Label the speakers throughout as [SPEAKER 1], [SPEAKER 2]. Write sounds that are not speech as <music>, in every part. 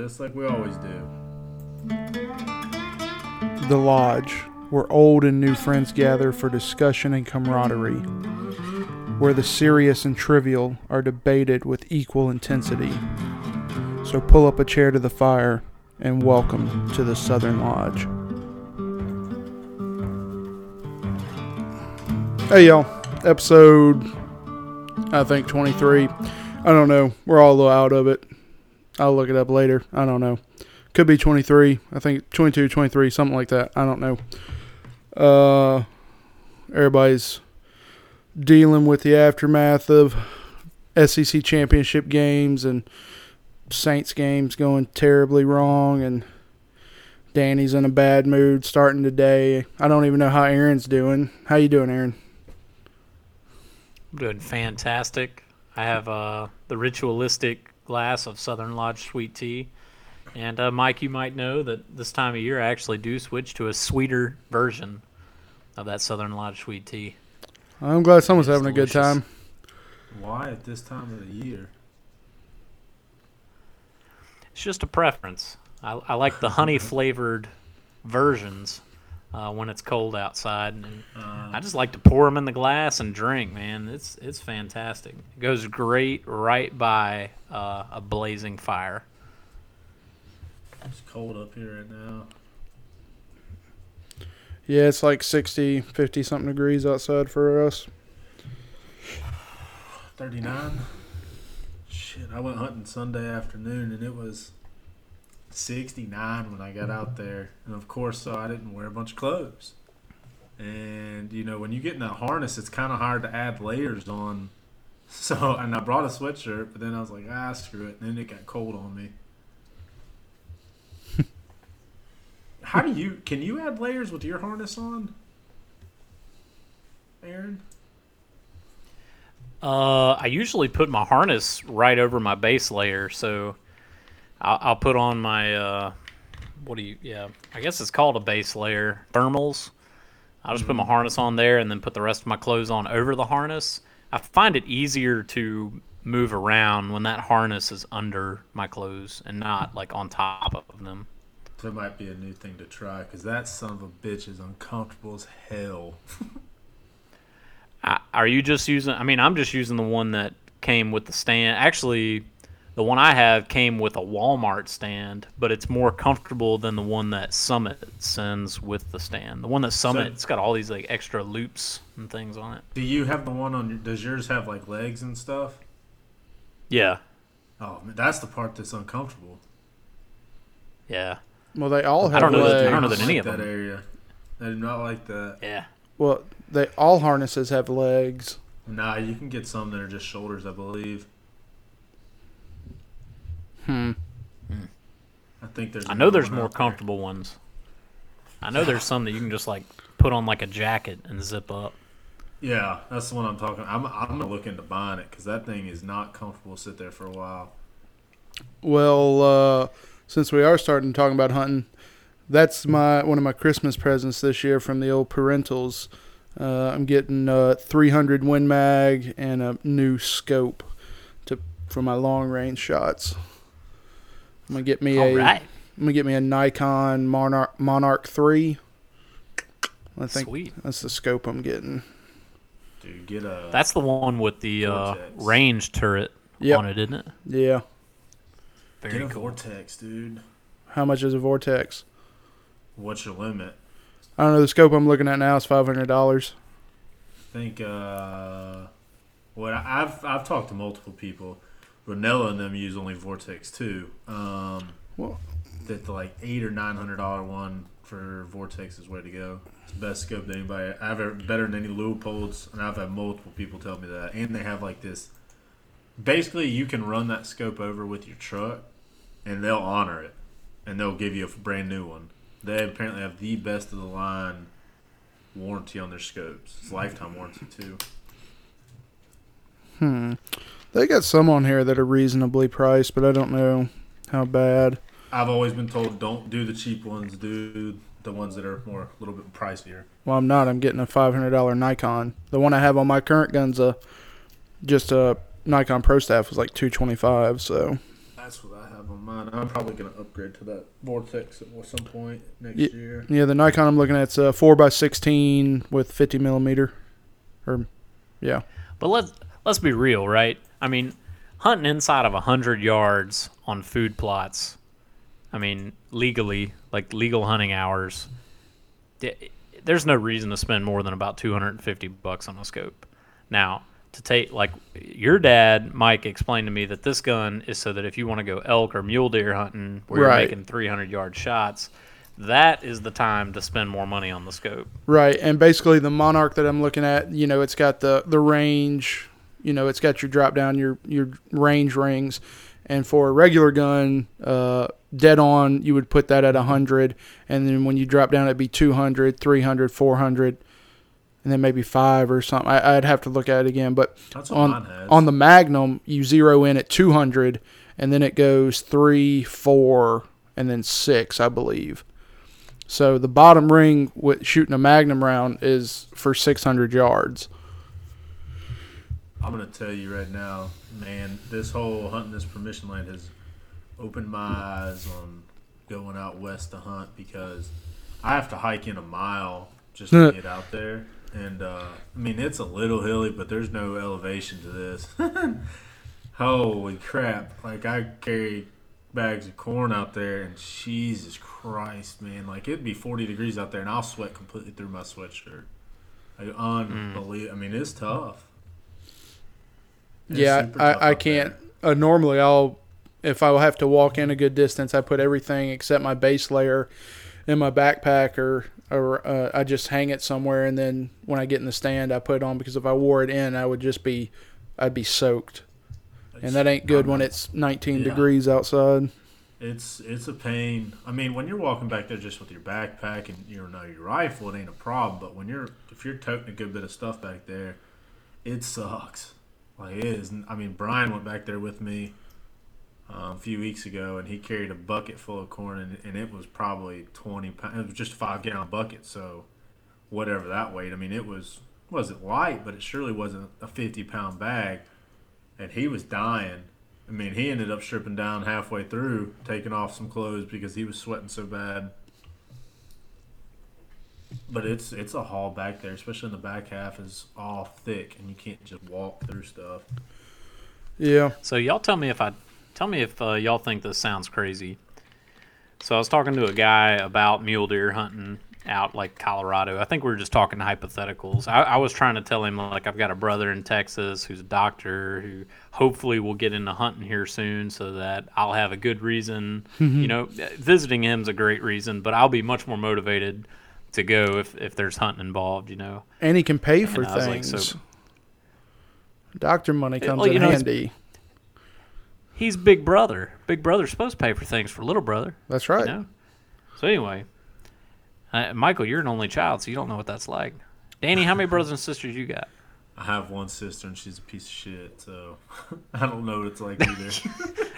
[SPEAKER 1] just like we always do.
[SPEAKER 2] The Lodge, where old and new friends gather for discussion and camaraderie, where the serious and trivial are debated with equal intensity. So pull up a chair to the fire and welcome to the Southern Lodge. Hey, y'all. Episode, I think, 23. I don't know. We're all a little out of it. I'll look it up later. I don't know. Could be 23. I think 22, 23, something like that. I don't know. Uh, everybody's dealing with the aftermath of SEC championship games and Saints games going terribly wrong and Danny's in a bad mood starting today. I don't even know how Aaron's doing. How you doing, Aaron?
[SPEAKER 3] I'm doing fantastic. I have uh, the ritualistic glass of Southern Lodge sweet tea. And uh, Mike, you might know that this time of year I actually do switch to a sweeter version of that Southern Lodge sweet tea.
[SPEAKER 2] I'm glad someone's
[SPEAKER 3] It's
[SPEAKER 2] having a good time.
[SPEAKER 1] Why at this time of the year?
[SPEAKER 3] It's just a preference. I, I like the honey flavored versions uh, when it's cold outside, and
[SPEAKER 1] Uh,
[SPEAKER 3] I just like to pour them in the glass and drink. Man, it's it's fantastic. It goes great right by uh, a blazing fire.
[SPEAKER 1] it's cold up here right now.
[SPEAKER 2] Yeah, it's like 60, 50 something degrees outside for us.
[SPEAKER 1] 39. Shit, I went hunting Sunday afternoon and it was 69 when I got out there. And of course, so I didn't wear a bunch of clothes. And, you know, when you get in that harness, it's kind of hard to add layers on. <laughs> So, and I brought a sweatshirt, but then I was like, ah, screw it. And then it got cold on me. <laughs> How do you, can you add layers with your harness on? Aaron?
[SPEAKER 3] Uh, I usually put my harness right over my base layer, so I'll, I'll put on my uh, what do you? Yeah, I guess it's called a base layer. Thermals. I'll just put my harness on there, and then put the rest of my clothes on over the harness. I find it easier to move around when that harness is under my clothes and not like on top of them.
[SPEAKER 1] That might be a new thing to try because that son of a bitch is uncomfortable as hell. <laughs>
[SPEAKER 3] I, are you just using? I mean, I'm just using the one that came with the stand. Actually, the one I have came with a Walmart stand, but it's more comfortable than the one that Summit sends with the stand. The one that Summit,
[SPEAKER 1] So-
[SPEAKER 3] it's got all these like extra loops and things on it.
[SPEAKER 1] Do you have the one on your? Does yours have like legs and stuff?
[SPEAKER 3] Yeah,
[SPEAKER 1] Oh, man, that's the part that's uncomfortable.
[SPEAKER 3] yeah,
[SPEAKER 2] Well, they all have
[SPEAKER 3] I don't know that- I don't know that any
[SPEAKER 1] like
[SPEAKER 3] of
[SPEAKER 1] that
[SPEAKER 3] them-
[SPEAKER 1] area. I do not like that.
[SPEAKER 3] yeah.
[SPEAKER 2] Well, they all harnesses have legs.
[SPEAKER 1] Nah, you can get some that are just shoulders, I believe.
[SPEAKER 2] Hmm.
[SPEAKER 1] I think there's.
[SPEAKER 3] I know there's more
[SPEAKER 1] out there.
[SPEAKER 3] comfortable ones. I know there's some that you can just like put on like a jacket and zip up.
[SPEAKER 1] Yeah, that's the one I'm talking. I'm I'm gonna look into buying it because that thing is not comfortable to sit there for a while.
[SPEAKER 2] Well, uh, since we are starting to talking about hunting, that's my one of my Christmas presents this year from the old parentals. Uh, I'm getting uh, 300 Win Mag and a new scope to for my long range shots. I'm gonna get me
[SPEAKER 3] All
[SPEAKER 2] a
[SPEAKER 3] right,
[SPEAKER 2] I'm gonna get me a Nikon Monarch Monarch three. I think
[SPEAKER 3] sweet.
[SPEAKER 2] that's the scope I'm getting.
[SPEAKER 1] Dude, get a.
[SPEAKER 3] That's the one with the uh, range turret
[SPEAKER 2] Yep.
[SPEAKER 3] on it, isn't it?
[SPEAKER 2] Yeah.
[SPEAKER 3] Very
[SPEAKER 1] get a
[SPEAKER 3] cool.
[SPEAKER 1] vortex, dude.
[SPEAKER 2] How much is a Vortex?
[SPEAKER 1] What's your limit?
[SPEAKER 2] I don't know. The scope I'm looking at now is five hundred dollars.
[SPEAKER 1] I think uh, what I- I've I've talked to multiple people. Rinella and them use only Vortex two. Um,
[SPEAKER 2] Well-
[SPEAKER 1] that the like eight or nine hundred dollar one for Vortex is way to go. It's the best scope that anybody I've ever better than any Leupolds, and I've had multiple people tell me that. And they have like this. Basically, you can run that scope over with your truck, and they'll honor it, and they'll give you a brand new one. They apparently have the best of the line warranty on their scopes. It's lifetime warranty too.
[SPEAKER 2] Hmm. They got some on here that are reasonably priced, but I don't know how bad.
[SPEAKER 1] I've always been told don't do the cheap ones, do the ones that are more a little bit pricier.
[SPEAKER 2] Well, I'm not. I'm getting a five hundred dollar Nikon. The one I have on my current gun's a just a Nikon Pro Staff was like two twenty five. So
[SPEAKER 1] That's That's what I have on mine. I'm probably gonna upgrade to that Vortex at some point next
[SPEAKER 2] Ye-
[SPEAKER 1] year.
[SPEAKER 2] Yeah, the Nikon I'm looking at is a four x sixteen with fifty millimeter. Or, yeah,
[SPEAKER 3] But let's let's be real, right? I mean, hunting inside of hundred yards on food plots. I mean, legally, like legal hunting hours. th- There's no reason to spend more than about two hundred and fifty bucks on a scope. Now, to take like your dad, Mike, explained to me that this gun is so that if you want to go elk or mule deer hunting, where
[SPEAKER 2] Right.
[SPEAKER 3] you're making three hundred yard shots, that is the time to spend more money on the scope.
[SPEAKER 2] right. And basically, the Monarch that I'm looking at, you know, it's got the the range. You know, it's got your drop down, your your range rings, and for a regular gun, uh, dead on, you would put that at hundred, and then when you drop down, it'd be 200, 300, 400, and then maybe five or something. I, I'd have to look at it again, but
[SPEAKER 1] That's what mine
[SPEAKER 2] on on the Magnum, you zero in at 200, and then it goes three, four, and then six, I believe. So the bottom ring with shooting a Magnum round is for 600 yards.
[SPEAKER 1] I'm gonna tell you right now, man. This whole hunting this permission land has opened my eyes on going out west to hunt because I have to hike in a mile just to get out there. And uh, I mean, it's a little hilly, but there's no elevation to this. <laughs> Holy crap! Like I carry bags of corn out there, and Jesus Christ, man! Like it'd be 40 degrees out there, and I'll sweat completely through my sweatshirt. Like, unbelievable. I mean, it's tough.
[SPEAKER 2] Yeah, I, I can't. Uh, normally, I'll if I have to walk in a good distance, I put everything except my base layer in my backpack, or or uh, I just hang it somewhere, and then when I get in the stand, I put it on because if I wore it in, I would just be, I'd be soaked, and that ain't good when it's 19
[SPEAKER 1] Yeah.
[SPEAKER 2] degrees outside.
[SPEAKER 1] It's it's a pain. I mean, when you're walking back there just with your backpack and you know your rifle, it ain't a problem. But when you're if you're toting a good bit of stuff back there, it sucks. Like it is. I mean, Brian went back there with me um, a few weeks ago, and he carried a bucket full of corn, and, and it was probably twenty pounds. It was just a five gallon bucket, so whatever that weight. I mean, it was wasn't light, but it surely wasn't a fifty pound bag. And he was dying. I mean, he ended up stripping down halfway through, taking off some clothes because he was sweating so bad. But it's it's a haul back there, especially in the back half is all thick, and you can't just walk through stuff.
[SPEAKER 2] Yeah,
[SPEAKER 3] So y'all tell me if I tell me if uh, y'all think this sounds crazy. So I was talking to a guy about mule deer hunting out like Colorado. I think we were just talking hypotheticals. I, I was trying to tell him like I've got a brother in Texas who's a doctor who hopefully will get into hunting here soon, so that I'll have a good reason. You know, visiting him's a great reason, but I'll be much more motivated to go if if there's hunting involved. You know.
[SPEAKER 2] and he can pay for
[SPEAKER 3] And I like,
[SPEAKER 2] things.
[SPEAKER 3] so-
[SPEAKER 2] Doctor money comes
[SPEAKER 3] well,
[SPEAKER 2] in
[SPEAKER 3] know,
[SPEAKER 2] handy.
[SPEAKER 3] He's big brother. Big brother's supposed to pay for things for little brother.
[SPEAKER 2] That's right.
[SPEAKER 3] You know? So anyway, uh, Michael, you're an only child, so you don't know what that's like. Danny, how many brothers and sisters you got?
[SPEAKER 1] I have one sister, and she's a piece of shit, so <laughs> I don't know what it's like either. <laughs> <laughs> she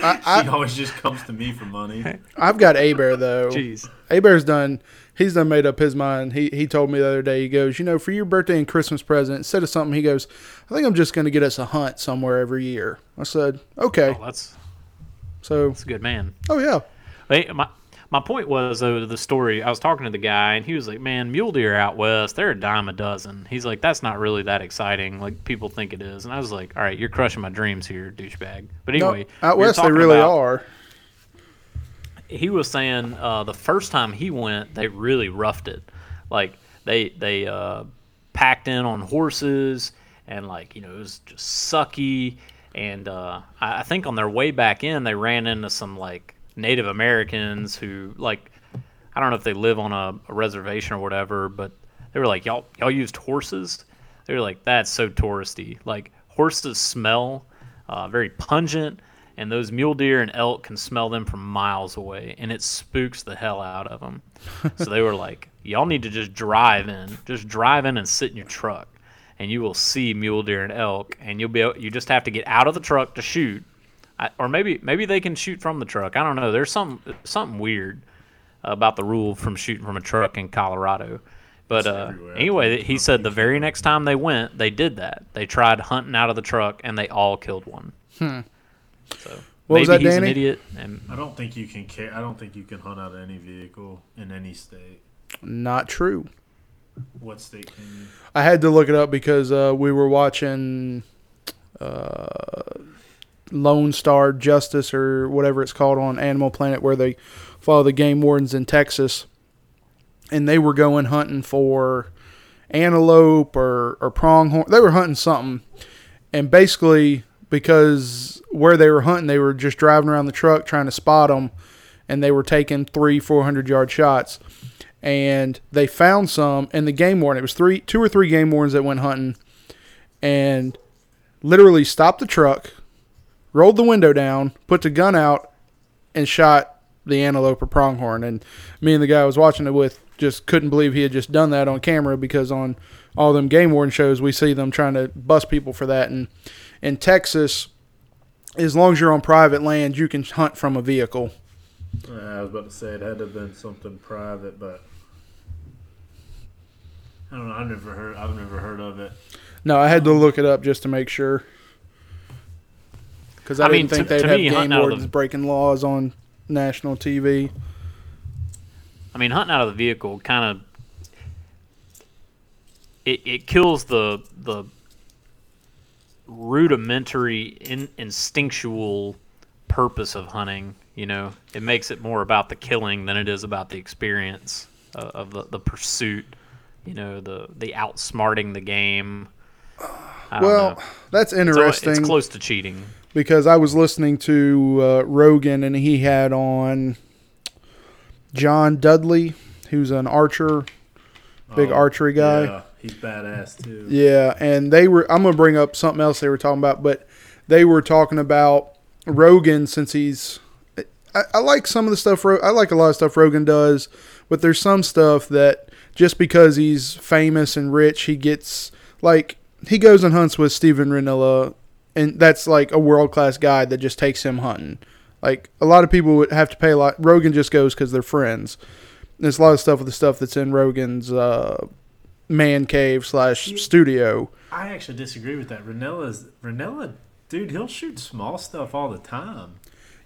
[SPEAKER 2] I,
[SPEAKER 1] always just comes to me for money.
[SPEAKER 2] I, I've got A Bear though.
[SPEAKER 3] Jeez.
[SPEAKER 2] A Bear's done. He's done made up his mind. He he told me the other day. He goes, you know, for your birthday and Christmas present, instead of something, he goes, I think I'm just going to get us a hunt somewhere every year. I said, okay.
[SPEAKER 3] Oh, that's
[SPEAKER 2] So,
[SPEAKER 3] that's a good man.
[SPEAKER 2] oh yeah,
[SPEAKER 3] Hey, my my point was though the story. I was talking to the guy, and he was like, "Man, mule deer out west, they're a dime a dozen." He's like, "That's not really that exciting, like people think it is." And I was like, "All right, you're crushing my dreams here, douchebag." But
[SPEAKER 2] no,
[SPEAKER 3] anyway,
[SPEAKER 2] out
[SPEAKER 3] we
[SPEAKER 2] west they really
[SPEAKER 3] about-
[SPEAKER 2] are.
[SPEAKER 3] he was saying uh, the first time he went, they really roughed it. Like they they uh, packed in on horses, and like you know it was just sucky. And uh, I, I think on their way back in, they ran into some like Native Americans who like I don't know if they live on a, a reservation or whatever, but they were like y'all y'all used horses. They were like that's so touristy. Like horses smell uh, very pungent, and those mule deer and elk can smell them from miles away, and it spooks the hell out of them. <laughs> so they were like, y'all need to just drive in, just drive in and sit in your truck, and you will see mule deer and elk, and you'll be able, you just have to get out of the truck to shoot, I, or maybe maybe they can shoot from the truck. I don't know. There's some something weird about the rule from shooting from a truck in Colorado. But uh, anyway, he said the very next time they went, they did that. They tried hunting out of the truck, and they all killed one. So
[SPEAKER 2] What
[SPEAKER 3] maybe
[SPEAKER 2] was that,
[SPEAKER 3] he's
[SPEAKER 2] Danny?
[SPEAKER 3] an idiot. And
[SPEAKER 1] I don't think you can. I don't think you can hunt out of any vehicle in any state.
[SPEAKER 2] Not true.
[SPEAKER 1] What state can you?
[SPEAKER 2] I had to look it up because uh, we were watching uh, Lone Star Justice or whatever it's called on Animal Planet, where they follow the game wardens in Texas, and they were going hunting for antelope or or pronghorn. They were hunting something, and basically because where they were hunting, they were just driving around the truck trying to spot them, and they were taking three, four hundred yard shots and they found some in the game warden. It was three, two or three game wardens that went hunting, and literally stopped the truck, rolled the window down, put the gun out, and shot the antelope or pronghorn. And me and the guy I was watching it with just couldn't believe he had just done that on camera because on all them game warden shows we see them trying to bust people for that. And in Texas, as long as you're on private land, you can hunt from a vehicle.
[SPEAKER 1] I was about to say it had to have been something private, but I don't know. I've never heard. I've never heard of it.
[SPEAKER 2] No, I had to look it up just to make sure. Because I,
[SPEAKER 3] I mean,
[SPEAKER 2] didn't think
[SPEAKER 3] to-
[SPEAKER 2] they'd
[SPEAKER 3] to
[SPEAKER 2] have
[SPEAKER 3] me,
[SPEAKER 2] game wardens breaking laws on national TV.
[SPEAKER 3] I mean, hunting out of the vehicle kind of it, it kills the the rudimentary in, instinctual purpose of hunting. You know, it makes it more about the killing than it is about the experience uh, of the, the pursuit. You know, the the outsmarting the game.
[SPEAKER 2] Well,
[SPEAKER 3] know.
[SPEAKER 2] that's interesting
[SPEAKER 3] it's close to cheating.
[SPEAKER 2] Because I was listening to uh, Rogan and he had on John Dudley, who's an archer, big
[SPEAKER 1] Oh,
[SPEAKER 2] archery guy.
[SPEAKER 1] Yeah, he's badass too.
[SPEAKER 2] Yeah, and they were. I'm gonna bring up something else they were talking about, but they were talking about Rogan since he's. I, I like some of the stuff. I like a lot of stuff Rogan does, but there's some stuff that just because he's famous and rich, he gets like he goes and hunts with Steven Rinella, and that's like a world class guide that just takes him hunting. Like a lot of people would have to pay a lot. Rogan just goes because they're friends. There's a lot of stuff with the stuff that's in Rogan's uh, man cave slash studio.
[SPEAKER 1] I actually disagree with that. Rinella's Rinella, dude. He'll shoot small stuff all the time.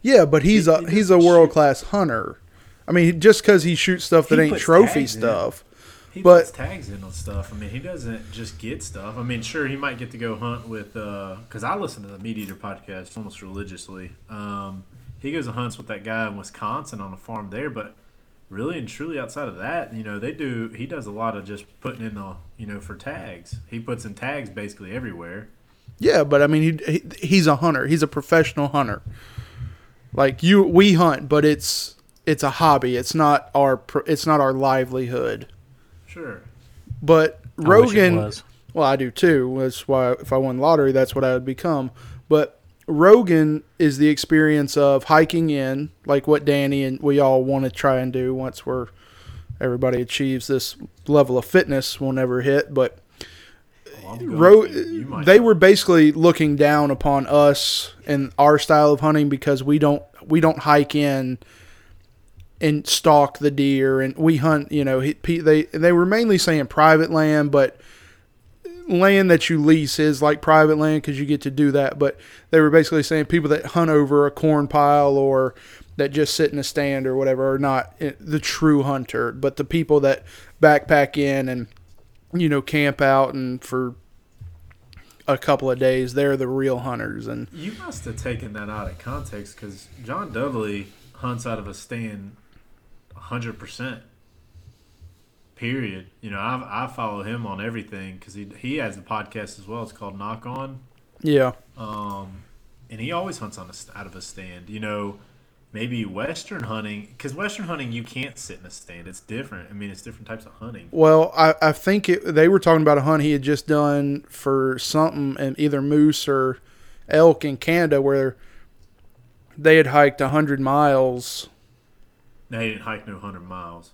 [SPEAKER 2] Yeah, but he's
[SPEAKER 1] He-
[SPEAKER 2] a
[SPEAKER 1] he
[SPEAKER 2] he's a world class hunter. I mean, just because he shoots stuff that
[SPEAKER 1] He
[SPEAKER 2] ain't trophy stuff.
[SPEAKER 1] He
[SPEAKER 2] But-
[SPEAKER 1] puts tags in on stuff. I mean, he doesn't just get stuff. I mean, sure, he might get to go hunt with. Because I listen to the Meat Eater podcast almost religiously. Um, he goes and hunts with that guy in Wisconsin on a farm there, but really and truly outside of that, you know, they do. He does a lot of just putting in the, you know, for tags. He puts in tags basically everywhere.
[SPEAKER 2] Yeah, but I mean, he, he he's a hunter. He's a professional hunter. Like you, we hunt, but it's it's a hobby. It's not our it's not our livelihood.
[SPEAKER 1] Sure.
[SPEAKER 2] But
[SPEAKER 3] I wish it
[SPEAKER 2] Rogan,
[SPEAKER 3] was.
[SPEAKER 2] well, I do too. That's why if I won lottery, that's what I would become. But Rogan is the experience of hiking in, like what Danny and we all want to try and do once we're everybody achieves this level of fitness. We'll never hit, but
[SPEAKER 1] Well,
[SPEAKER 2] Ro-
[SPEAKER 1] to. You might
[SPEAKER 2] they were basically looking down upon us and our style of hunting because we don't we don't hike in and stalk the deer and we hunt you know they they were mainly saying private land but land that you lease is like private land because you get to do that but they were basically saying people that hunt over a corn pile or that just sit in a stand or whatever are not eh, the true hunter but the people that backpack in and you know camp out and for a couple of days they're the real hunters and
[SPEAKER 1] You must have taken that out of context because John Dudley hunts out of a stand 100%. Period. You know, I, I follow him on everything because he, he has a podcast as well. It's called Nock On.
[SPEAKER 2] yeah
[SPEAKER 1] Um, and he always hunts on a, out of a stand. You know, maybe Western hunting, because Western hunting, you can't sit in a stand. It's different. I mean, it's different types of hunting.
[SPEAKER 2] Well, I, I think it, they were talking about a hunt he had just done for something, and either moose or elk in Canada, where they had hiked hundred miles.
[SPEAKER 1] Now, he didn't hike no 100 miles.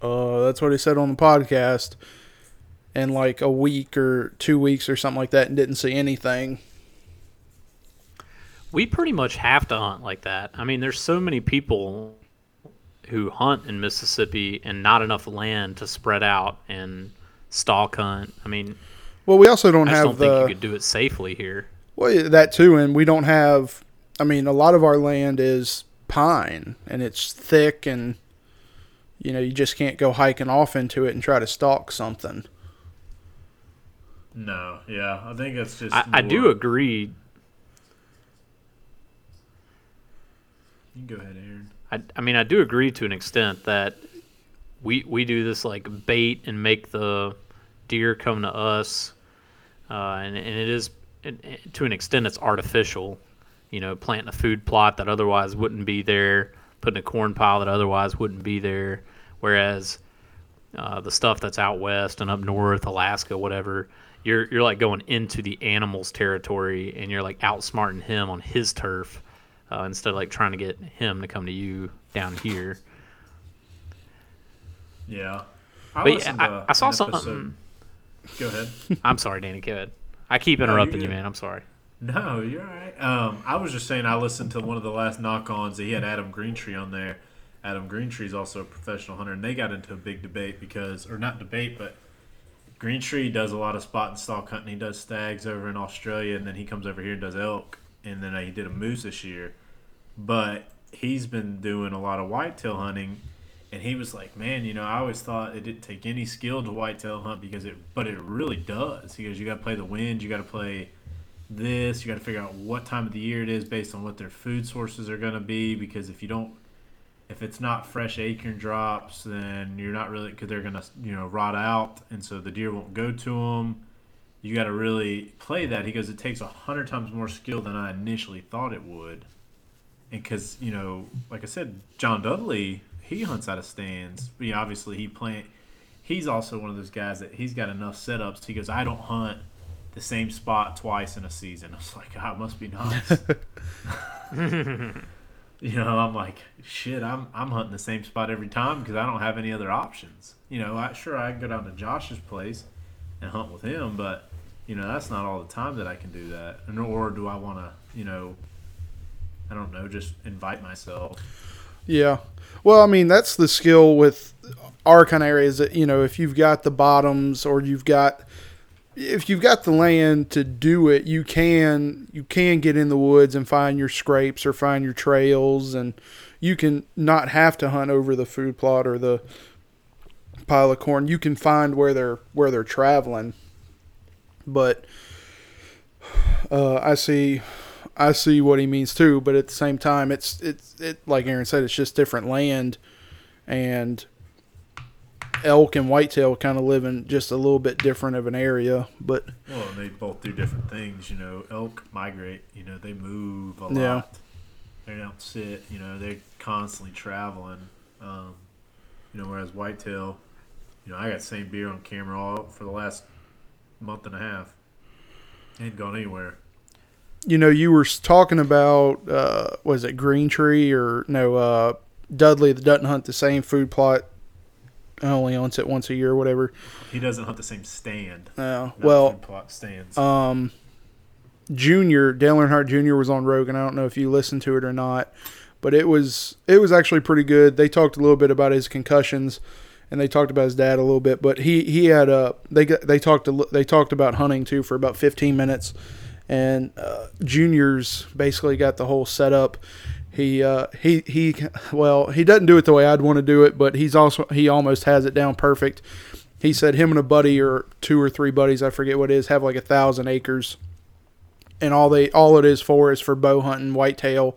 [SPEAKER 2] Uh, that's what he said on the podcast. In like a week or two weeks or something like that, and didn't see anything.
[SPEAKER 3] We pretty much have to hunt like that. I mean, there's so many people who hunt in Mississippi and not enough land to spread out and stalk hunt. I mean,
[SPEAKER 2] Well, we also don't
[SPEAKER 3] I
[SPEAKER 2] have
[SPEAKER 3] don't
[SPEAKER 2] the
[SPEAKER 3] think you could do it safely here.
[SPEAKER 2] well that too, and we don't have I mean, a lot of our land is pine and it's thick and you know, you just can't go hiking off into it and try to stalk something.
[SPEAKER 1] No, yeah, I think it's just.
[SPEAKER 3] I, I do agree.
[SPEAKER 1] You can go ahead, Aaron.
[SPEAKER 3] I, I mean, I do agree to an extent that we we do this like bait and make the deer come to us, uh, and and it is it, it- to an extent it's artificial. You know, planting a food plot that otherwise wouldn't be there, putting a corn pile that otherwise wouldn't be there. Whereas uh, the stuff that's out west and up north, Alaska, whatever, you're you're like going into the animal's territory and you're like outsmarting him on his turf uh, instead of like trying to get him to come to you down here.
[SPEAKER 1] Yeah. I,
[SPEAKER 3] But yeah, I- I saw something-
[SPEAKER 1] Go ahead. <laughs>
[SPEAKER 3] I'm sorry, Danny. Go ahead. I keep interrupting you, man. I'm sorry.
[SPEAKER 1] No, you're right. Um, I was just saying I listened to one of the last Nock-Ons. He had Adam Greentree on there. Adam Greentree is also a professional hunter, and they got into a big debate because, or not debate, but Greentree does a lot of spot and stalk hunting. He does stags over in Australia, and then he comes over here and does elk, and then uh, he did a moose this year. But he's been doing a lot of whitetail hunting, and he was like, "Man, you know, I always thought it didn't take any skill to whitetail hunt because it, but it really does. He goes, you got to play the wind, you got to play." This. You got to figure out what time of the year it is based on what their food sources are going to be. Because if you don't, if it's not fresh acorn drops, then you're not really because they're going to you know rot out, and so the deer won't go to them. You got to really play that. He goes, it takes a hundred times more skill than I initially thought it would. And because you know, like I said, John Dudley he hunts out of stands. You know, obviously he plant. He's also one of those guys that he's got enough setups. He goes, I don't hunt the same spot twice in a season. <laughs> I was like, God, it must be <laughs> nice. <laughs> you know, I'm like, shit, I'm I'm hunting the same spot every time because I don't have any other options. You know, I sure I can go down to Josh's place and hunt with him, but you know, that's not all the time that I can do that. And or do I want to, you know, I don't know, just invite myself.
[SPEAKER 2] Yeah. Well, I mean, that's the skill with our kind of areas that, you know, if you've got the bottoms or you've got if you've got the land to do it, you can you can get in the woods and find your scrapes or find your trails and you can not have to hunt over the food plot or the pile of corn. You can find where they're where they're traveling. But uh, I see I see what he means too, but at the same time, it's it's it like Aaron said, it's just different land, and elk and whitetail kind of live in just a little bit different of an area. But
[SPEAKER 1] Well, they both do different things. You know, elk migrate. You know, they move a lot.
[SPEAKER 2] Yeah.
[SPEAKER 1] They don't sit. You know, they're constantly traveling. Um, you know, whereas whitetail, you know, I got same beer on camera all for the last month and a half. Ain't gone anywhere.
[SPEAKER 2] you know, you were talking about uh, was it Greentree or no uh, Dudley that doesn't hunt the same food plot, only hunts it once a year or whatever.
[SPEAKER 1] He doesn't hunt the same stand.
[SPEAKER 2] Uh, well,
[SPEAKER 1] plot stands.
[SPEAKER 2] um, Junior Dale Earnhardt Jr. was on Rogan. I don't know if you listened to it or not, but it was it was actually pretty good. They talked a little bit about his concussions, and they talked about his dad a little bit. But he he had a they got, they talked a, they talked about hunting too for about 15 minutes, and uh, Junior's basically got the whole setup. He uh, he he well he doesn't do it the way I'd want to do it, but he's also he almost has it down perfect. He said him and a buddy or two or three buddies, I forget what it is, have like a thousand acres. And all they all it is for is for bow hunting whitetail.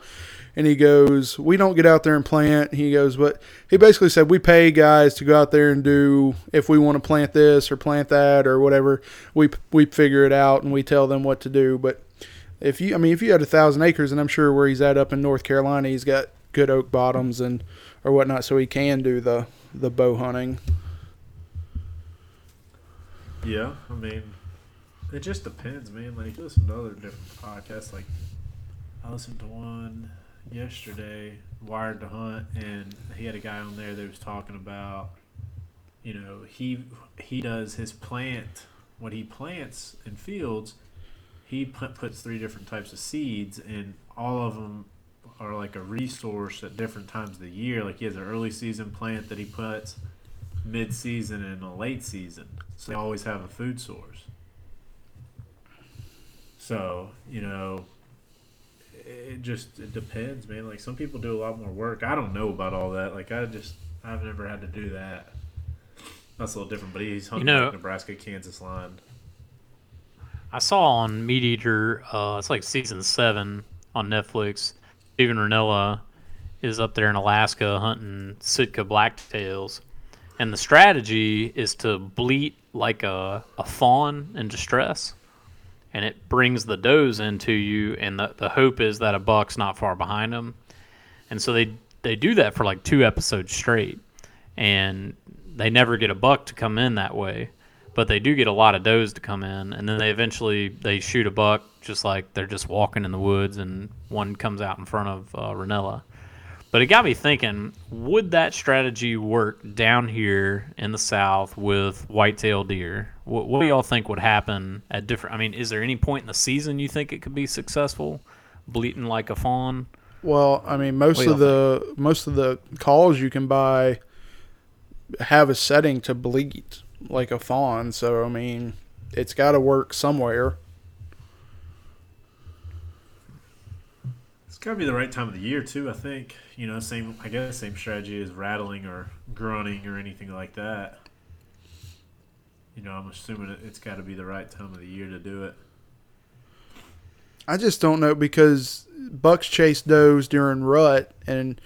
[SPEAKER 2] And he goes we don't get out there and plant. He goes but he basically said we pay guys to go out there and do if we want to plant this or plant that or whatever we we figure it out and we tell them what to do. But if you i mean if you had a thousand acres and i'm sure where he's at up in north carolina he's got good oak bottoms and or whatnot so he can do the the bow hunting
[SPEAKER 1] Yeah, I mean, it just depends, man. Like, listen to other different podcasts. Like, I listened to one yesterday, Wired to Hunt, and he had a guy on there that was talking about, you know, he he does his plant what he plants in fields. He put, puts three different types of seeds, and all of them are like a resource at different times of the year. Like he has an early season plant that he puts mid season and a late season. So they always have a food source. So, you know, it just it depends, man. Like some people do a lot more work. I don't know about all that. Like I just I've never had to do that. That's a little different, but he's hunting
[SPEAKER 3] You know-
[SPEAKER 1] Nebraska Kansas line.
[SPEAKER 3] I saw on Meat Eater, uh, it's like season seven on Netflix. Steven Rinella is up there in Alaska hunting Sitka blacktails, and the strategy is to bleat like a, a fawn in distress, and it brings the does into you, and the, the hope is that a buck's not far behind them, and so they they do that for like two episodes straight, and they never get a buck to come in that way but they do get a lot of does to come in and then they eventually they shoot a buck just like they're just walking in the woods and one comes out in front of uh, Rinella. But it got me thinking, would that strategy work down here in the south with whitetail deer? What, what do y'all think would happen at different? I mean, is there any point in the season you think it could be successful, bleating like a fawn?
[SPEAKER 2] Well, I mean, most of the most of the calls you can buy have a setting to bleat like a fawn. So I mean, it's got to work somewhere.
[SPEAKER 1] It's gotta be the right time of the year too. I think you know, same. I guess same strategy as rattling or grunting or anything like that. You know, I'm assuming it, it's got to be the right time of the year to do it.
[SPEAKER 2] I just don't know because bucks chase does during rut, and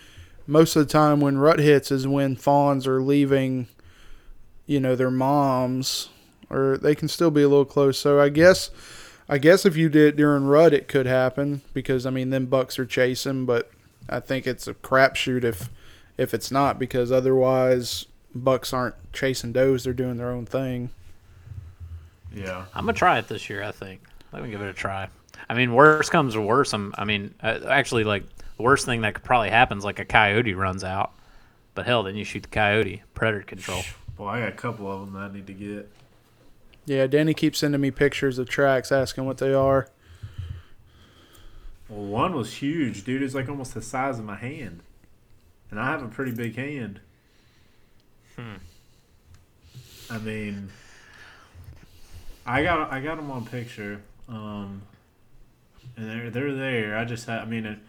[SPEAKER 2] most of the time when rut hits is when fawns are leaving, you know, their moms, or they can still be a little close. So I guess, I guess if you did it during rut, it could happen because I mean, then bucks are chasing, but I think it's a crapshoot if if it's not because otherwise bucks aren't chasing does; they're doing their own thing.
[SPEAKER 1] Yeah.
[SPEAKER 3] I'm gonna try it this year. I think. Let me give it a try. I mean, worst comes to worst. I'm, I mean, uh, actually, like the worst thing that could probably happen is like a coyote runs out. But hell, then you shoot the coyote. Predator control.
[SPEAKER 1] Boy, I got a couple of them that I need to get.
[SPEAKER 2] Yeah, Danny keeps sending me pictures of tracks, asking what they are.
[SPEAKER 1] Well, one was huge, dude. It's like almost the size of my hand, and I have a pretty big hand.
[SPEAKER 3] Hmm.
[SPEAKER 1] I mean, I got I got them on picture, um, and they're they're there. I just had, I mean, it,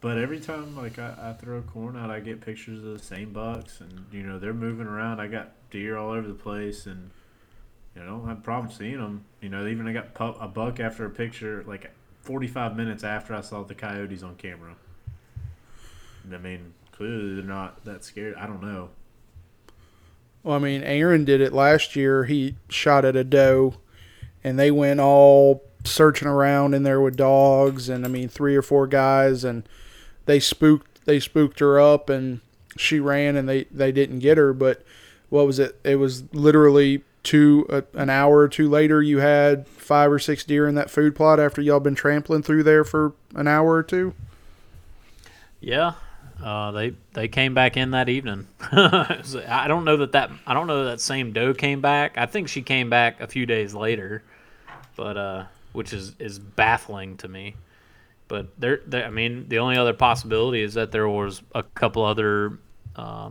[SPEAKER 1] but every time like I, I throw corn out, I get pictures of the same bucks, and you know they're moving around. I got deer all over the place, and you know I don't have a problem seeing them. You know, even I got pu- a buck after a picture like 45 minutes after I saw the coyotes on camera. I mean, clearly they're not that scared. I don't know.
[SPEAKER 2] Well, I mean, Aaron did it last year. He shot at a doe, and they went all searching around in there with dogs, and I mean, three or four guys, and they spooked they spooked her up, and she ran, and they they didn't get her. But what was it? It was literally two uh, an hour or two later. You had five or six deer in that food plot after y'all been trampling through there for an hour or two.
[SPEAKER 3] Yeah, uh, they they came back in that evening. <laughs> I don't know that that I don't know that same doe came back. I think she came back a few days later, but uh, which is is baffling to me. But there, I mean, the only other possibility is that there was a couple other uh,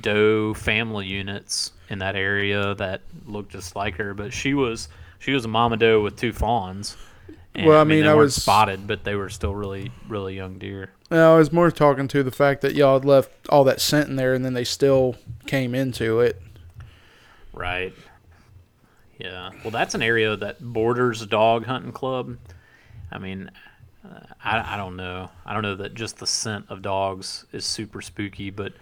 [SPEAKER 3] doe family units in that area that looked just like her. But she was she was a mama doe with two fawns. And,
[SPEAKER 2] Well, I mean,
[SPEAKER 3] they
[SPEAKER 2] I
[SPEAKER 3] weren't
[SPEAKER 2] was-
[SPEAKER 3] spotted, but they were still really really young deer.
[SPEAKER 2] No, I was more talking to the fact that y'all had left all that scent in there, and then they still came into it.
[SPEAKER 3] Right. Yeah. Well, that's an area that borders a dog hunting club. I mean, uh, I, I don't know. I don't know that just the scent of dogs is super spooky, but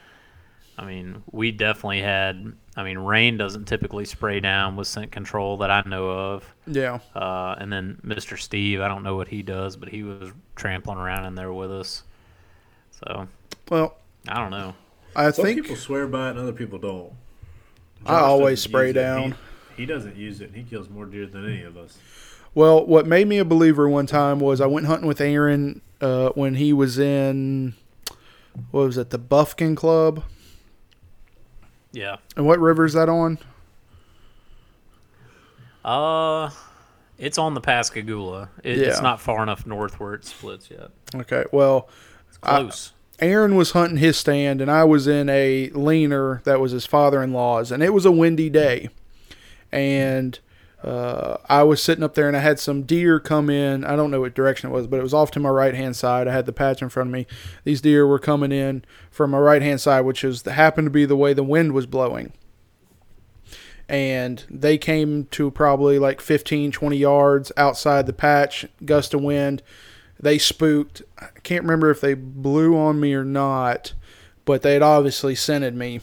[SPEAKER 3] I mean, we definitely had. I mean, rain doesn't typically spray down with scent control that I know of.
[SPEAKER 2] Yeah.
[SPEAKER 3] Uh, and then Mr. Steve, I don't know what he does, but he was trampling around in there with us. So
[SPEAKER 2] Well,
[SPEAKER 3] I don't know.
[SPEAKER 2] I
[SPEAKER 1] Some
[SPEAKER 2] think
[SPEAKER 1] people swear by it and other people don't.
[SPEAKER 2] I always spray down.
[SPEAKER 1] He, he doesn't use it. and He kills more deer than any of us.
[SPEAKER 2] Well, what made me a believer one time was I went hunting with Aaron uh, when he was in what was it, the Buffkin Club?
[SPEAKER 3] Yeah.
[SPEAKER 2] And what river is that on?
[SPEAKER 3] Uh, it's on the Pascagoula. It,
[SPEAKER 2] Yeah.
[SPEAKER 3] It's not far enough north where it splits yet.
[SPEAKER 2] Okay, well,
[SPEAKER 3] It's close.
[SPEAKER 2] Aaron was hunting his stand, and I was in a leaner that was his father-in-law's, and it was a windy day, and uh, I was sitting up there and I had some deer come in. I don't know what direction it was, but it was off to my right hand side. I had the patch in front of me. These deer were coming in from my right hand side, which is happened to be the way the wind was blowing. And they came to probably like 15, 20 yards outside the patch, gust of wind. They spooked. I can't remember if they blew on me or not, but they had obviously scented me.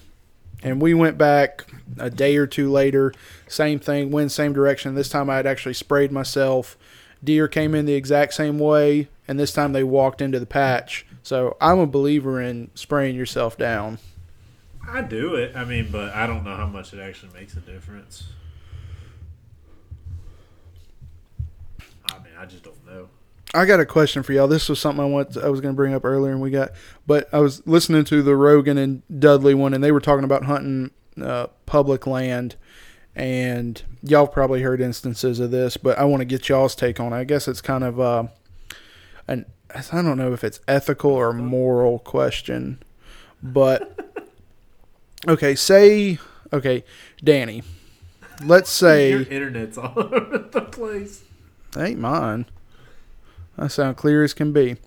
[SPEAKER 2] And we went back a day or two later same thing, went same direction. This time I had actually sprayed myself. Deer came in the exact same way, and this time they walked into the patch. So I'm a believer in spraying yourself down.
[SPEAKER 1] I do it. I mean, but I don't know how much it actually makes a difference. I mean, I just don't know.
[SPEAKER 2] I got a question for y'all. This was something I want I was going to bring up earlier, and we got. But I was listening to the Rogan and Dudley one, and they were talking about hunting uh, public land and y'all probably heard instances of this, but I want to get y'all's take on it. I guess it's kind of uh, an I don't know if it's ethical or moral question, but <laughs> okay, say okay, Danny. Let's say
[SPEAKER 1] your internet's all <laughs> over the place.
[SPEAKER 2] Ain't mine. I sound clear as can be.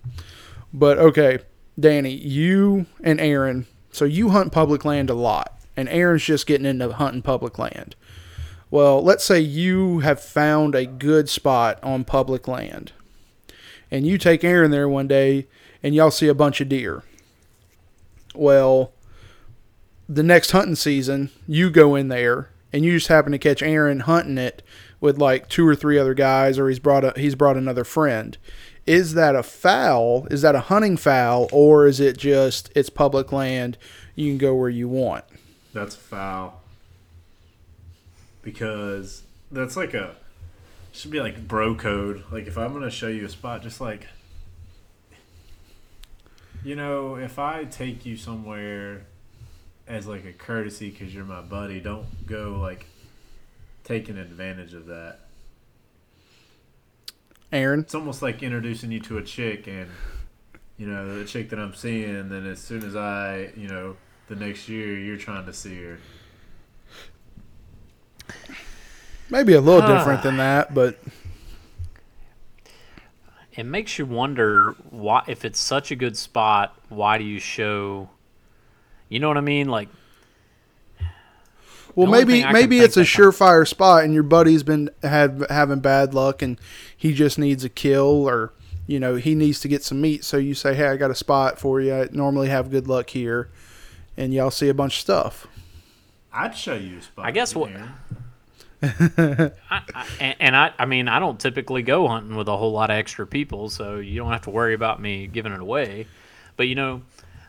[SPEAKER 2] But okay, Danny, you and Aaron. So you hunt public land a lot, and Aaron's just getting into hunting public land. Well, let's say you have found a good spot on public land, and you take Aaron there one day, and y'all see a bunch of deer. Well, the next hunting season, you go in there, and you just happen to catch Aaron hunting it with like two or three other guys, or he's brought a, he's brought another friend. Is that a foul? Is that a hunting foul, or is it just it's public land? You can go where you want.
[SPEAKER 1] That's foul because that's like a should be like bro code. Like if I'm gonna show you a spot, just like you know, if I take you somewhere as like a courtesy because you're my buddy, don't go like taking advantage of that.
[SPEAKER 2] Aaron,
[SPEAKER 1] it's almost like introducing you to a chick and you know the chick that I'm seeing. Then as soon as I, you know, the next year you're trying to see her.
[SPEAKER 2] Maybe a little different ah. than that, but
[SPEAKER 3] it makes you wonder why if it's such a good spot, why do you show you know what I mean? Like
[SPEAKER 2] well, maybe maybe it's a surefire spot, and your buddy's been had having bad luck, and he just needs a kill, or you know he needs to get some meat. So you say, "Hey, I got a spot for you. I normally have good luck here," and y'all see a bunch of stuff.
[SPEAKER 1] I'd show you a spot.
[SPEAKER 3] I guess what <laughs> I, I, and I, I mean, I don't typically go hunting with a whole lot of extra people, so you don't have to worry about me giving it away. But you know,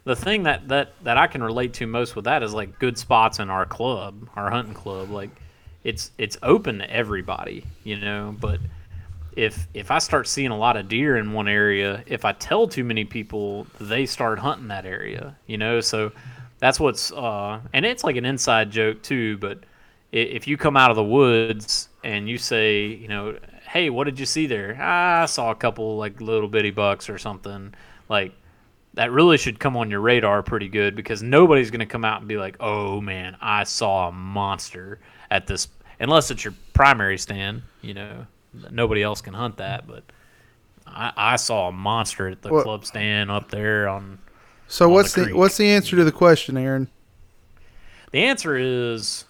[SPEAKER 3] the thing that that that I can relate to most with that is like good spots in our club, our hunting club. Like, it's it's open to everybody, you know. But if if I start seeing a lot of deer in one area, if I tell too many people, they start hunting that area, you know. So that's what's uh, and it's like an inside joke too, but if you come out of the woods and you say, you know, hey, what did you see there? Ah, I saw a couple like little bitty bucks or something. Like that really should come on your radar pretty good because nobody's going to come out and be like, "Oh man, I saw a monster at this." Unless it's your primary stand, you know, nobody else can hunt that. But I, I saw a monster at the club stand up there on.
[SPEAKER 2] So on what's the, the what's the answer to the question, Aaron?
[SPEAKER 3] The answer is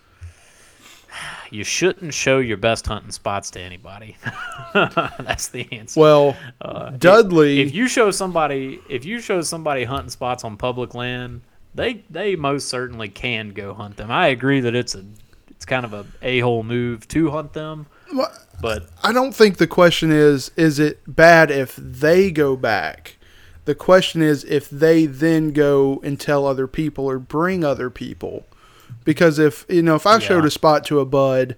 [SPEAKER 3] you shouldn't show your best hunting spots to anybody. <laughs> That's the answer.
[SPEAKER 2] Well, uh, Dudley,
[SPEAKER 3] if, if, you show somebody, if you show somebody hunting spots on public land, they they most certainly can go hunt them. I agree that it's a it's kind of a a hole move to hunt them. Well, but
[SPEAKER 2] I don't think the question is is it bad if they go back. The question is if they then go and tell other people or bring other people because if you know if I yeah. showed a spot to a bud,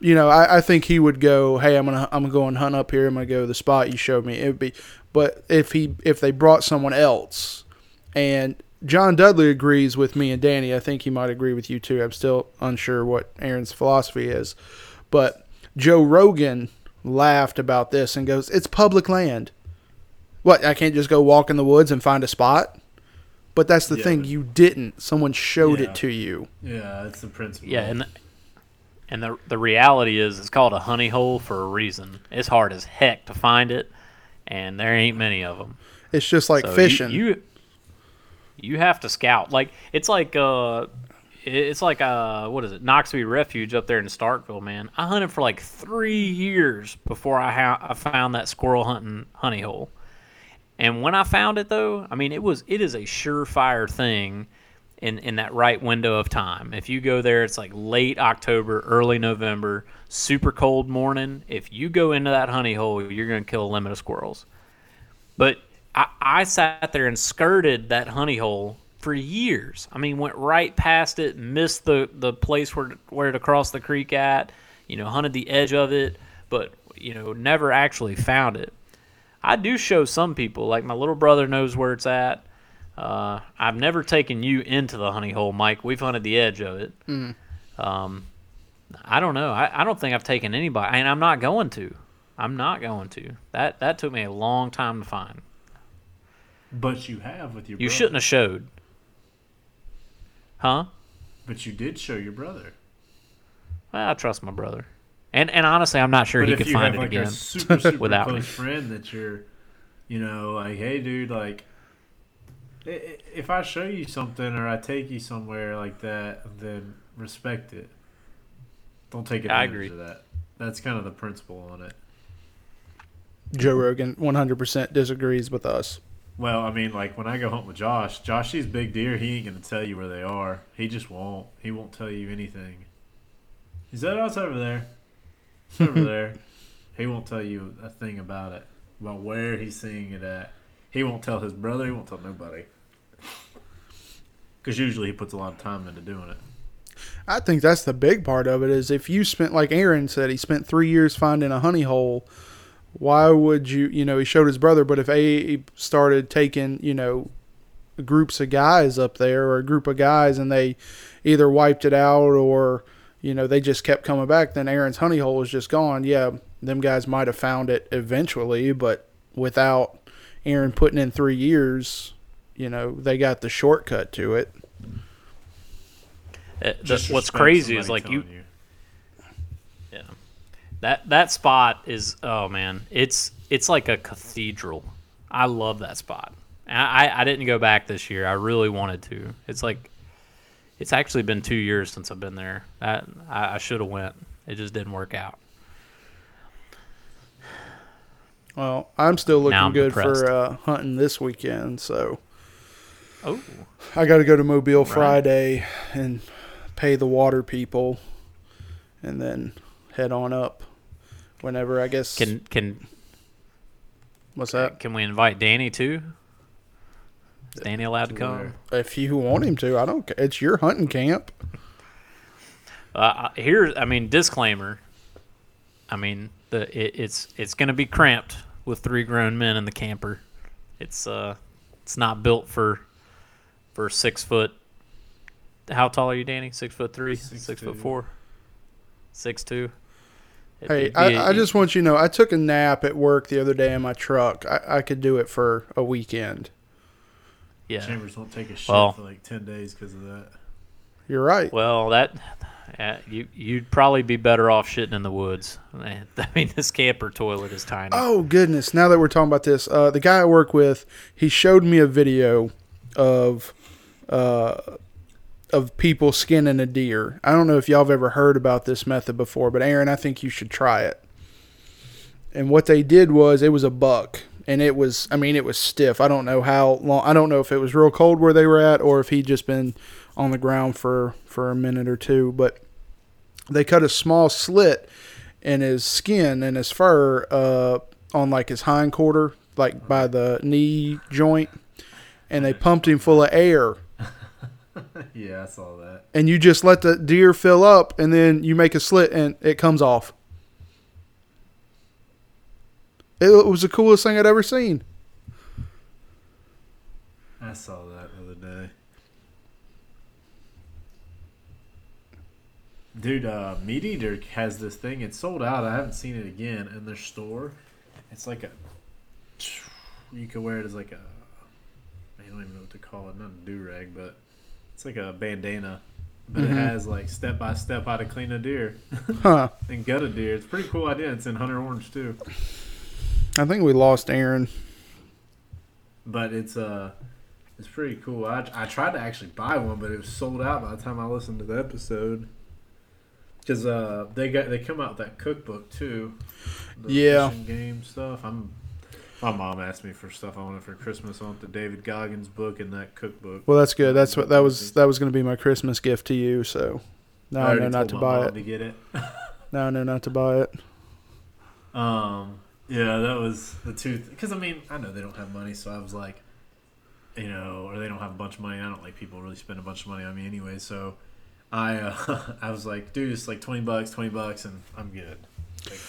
[SPEAKER 2] you know I, I think he would go, hey, I'm gonna I'm gonna go and hunt up here. I'm gonna go to the spot you showed me. It would be, but if he if they brought someone else, and John Dudley agrees with me and Danny, I think he might agree with you too. I'm still unsure what Aaron's philosophy is, but Joe Rogan laughed about this and goes, "It's public land. What? I can't just go walk in the woods and find a spot." But that's the yeah. thing, you didn't. Someone showed yeah. it to you.
[SPEAKER 1] Yeah, that's the principle.
[SPEAKER 3] Yeah, and And the the reality is, it's called a honey hole for a reason. It's hard as heck to find it, and there ain't many of them.
[SPEAKER 2] It's just like
[SPEAKER 3] So you-
[SPEAKER 2] fishing.
[SPEAKER 3] You, you have to scout. Like it's like uh, it's like uh, what is it? Noxubee Refuge up there in Starkville, man. I hunted for like three years before I ha- I found that squirrel hunting honey hole. And when I found it, though, I mean, it was it is a surefire thing in in that right window of time. If you go there, it's like late October, early November, super cold morning. If you go into that honey hole, you're to kill a limit of squirrels. But I, I sat there and skirted that honey hole for years. I mean, went right past it, missed the, the place where where to cross the creek at, you know, hunted the edge of it, but you know, never actually found it. I do show some people, like my little brother knows where it's at. Uh, I've never taken you into the honey hole, Mike. We've hunted the edge of it. Um, I don't know. I, I don't think I've taken anybody, and I'm not going to. I'm not going to. That that took me a long time to find.
[SPEAKER 1] But you have with your.
[SPEAKER 3] You
[SPEAKER 1] brother.
[SPEAKER 3] shouldn't have showed. Huh?
[SPEAKER 1] But you did show your brother.
[SPEAKER 3] Well, I trust my brother. And and honestly, I'm not sure
[SPEAKER 1] but
[SPEAKER 3] he could find
[SPEAKER 1] have
[SPEAKER 3] it
[SPEAKER 1] like
[SPEAKER 3] again.
[SPEAKER 1] a super <laughs> super
[SPEAKER 3] without
[SPEAKER 1] close
[SPEAKER 3] me.
[SPEAKER 1] friend that you're, you know, like, hey, dude, like, i- i- if I show you something or I take you somewhere like that, then respect it. Don't take
[SPEAKER 3] I
[SPEAKER 1] advantage
[SPEAKER 3] agree.
[SPEAKER 1] of that. That's kind of the principle on it.
[SPEAKER 2] Joe Rogan 100% disagrees with us.
[SPEAKER 1] Well, I mean, like when I go hunt with Josh, Josh sees big deer. He ain't gonna tell you where they are. He just won't. He won't tell you anything. He said, "Oh, it's over there. Over <laughs> there." He won't tell you a thing about it, about where he's seeing it at. He won't tell his brother. He won't tell nobody. Because usually he puts a lot of time into doing it.
[SPEAKER 2] I think that's the big part of it is if you spent like Aaron said he spent 3 years finding a honey hole why would you you know he showed his brother but if a started taking you know groups of guys up there or a group of guys and they either wiped it out or you know they just kept coming back then Aaron's honey hole was just gone yeah them guys might have found it eventually but without Aaron putting in 3 years you know they got the shortcut to it
[SPEAKER 3] Uh, the-
[SPEAKER 1] Just
[SPEAKER 3] what's crazy is like you,
[SPEAKER 1] telling
[SPEAKER 3] yeah, that that spot is oh man, it's it's like a cathedral. I love that spot. I I, I didn't go back this year. I really wanted to. It's like it's actually been two years since I've been there. That I, I should have went. It just didn't work out.
[SPEAKER 2] Well, I'm still looking
[SPEAKER 3] I'm
[SPEAKER 2] good
[SPEAKER 3] depressed.
[SPEAKER 2] for uh, hunting this weekend, so
[SPEAKER 3] Oh,
[SPEAKER 2] I got to go to Mobile
[SPEAKER 3] Right.
[SPEAKER 2] Friday and pay the water people, and then head on up. Whenever I guess.
[SPEAKER 3] can can
[SPEAKER 2] what's that?
[SPEAKER 3] can we invite Danny too? Is Danny allowed to come?
[SPEAKER 1] Where?
[SPEAKER 2] If you want him to, I don't. care. It's your hunting camp.
[SPEAKER 3] Uh, here, I mean, disclaimer. I mean, the it, it's it's going to be cramped with three grown men in the camper. It's uh, it's not built for for six foot. How tall are you, Danny? Six foot three,
[SPEAKER 1] Six
[SPEAKER 3] six, foot four, six two. It-
[SPEAKER 2] Hey,
[SPEAKER 3] it'd be
[SPEAKER 2] I,
[SPEAKER 3] a-
[SPEAKER 2] I just want you to know I took a nap at work the other day in my truck. I, I could do it for a weekend.
[SPEAKER 3] Yeah.
[SPEAKER 1] Chambers won't take a shit
[SPEAKER 3] Well-
[SPEAKER 1] for like ten days because of that.
[SPEAKER 2] You're right.
[SPEAKER 3] Well, that uh, you you'd probably be better off shitting in the woods. <laughs> I mean, this camper toilet is tiny.
[SPEAKER 2] Oh goodness! Now that we're talking about this, uh, the guy I work with, he showed me a video of uh, of people skinning a deer. I don't know if y'all have ever heard about this method before, but Aaron, I think you should try it. And what they did was it was a buck, and it was I mean it was stiff. I don't know how long. I don't know if it was real cold where they were at, or if he'd just been on the ground for for a minute or two, but they cut a small slit in his skin and his fur uh, on like his hind quarter, like by the knee joint, and they pumped him full of air. <laughs>
[SPEAKER 1] yeah, I saw that.
[SPEAKER 2] And you just let the deer fill up, and then you make a slit, and it comes off. It was the coolest thing I'd ever seen.
[SPEAKER 1] I saw that the other day. Dude, uh, Meat Eater has this thing. It's sold out. I haven't seen it again in their store. It's like a. You can wear it as like a. I don't even know what to call it. Not a do rag, but it's like a bandana but
[SPEAKER 2] Mm-hmm.
[SPEAKER 1] it has like step by step how to clean a deer
[SPEAKER 2] Huh.
[SPEAKER 1] and gut a deer. It's a pretty cool idea. It's in Hunter Orange too,
[SPEAKER 2] I think we lost Aaron.
[SPEAKER 1] but it's uh it's pretty cool. I I tried to actually buy one, but it was sold out by the time I listened to the episode. Cause uh they got they come out with that cookbook too. The
[SPEAKER 2] Yeah.
[SPEAKER 1] game stuff. I'm. My mom asked me for stuff I wanted for Christmas. I want the David Goggins book and that cookbook.
[SPEAKER 2] Well, that's good. That's what that was. That was going to be my Christmas gift to you. So no, I, know not to buy it.
[SPEAKER 1] To get it.
[SPEAKER 2] Now I know not to buy it.
[SPEAKER 1] Um, yeah, that was the two. Because I mean, I know they don't have money, so I was like, you know, or they don't have a bunch of money. I don't like people really spend a bunch of money on me anyway. So I, uh, <laughs> I was like, dude, it's like twenty bucks, twenty bucks, and I'm good. Like,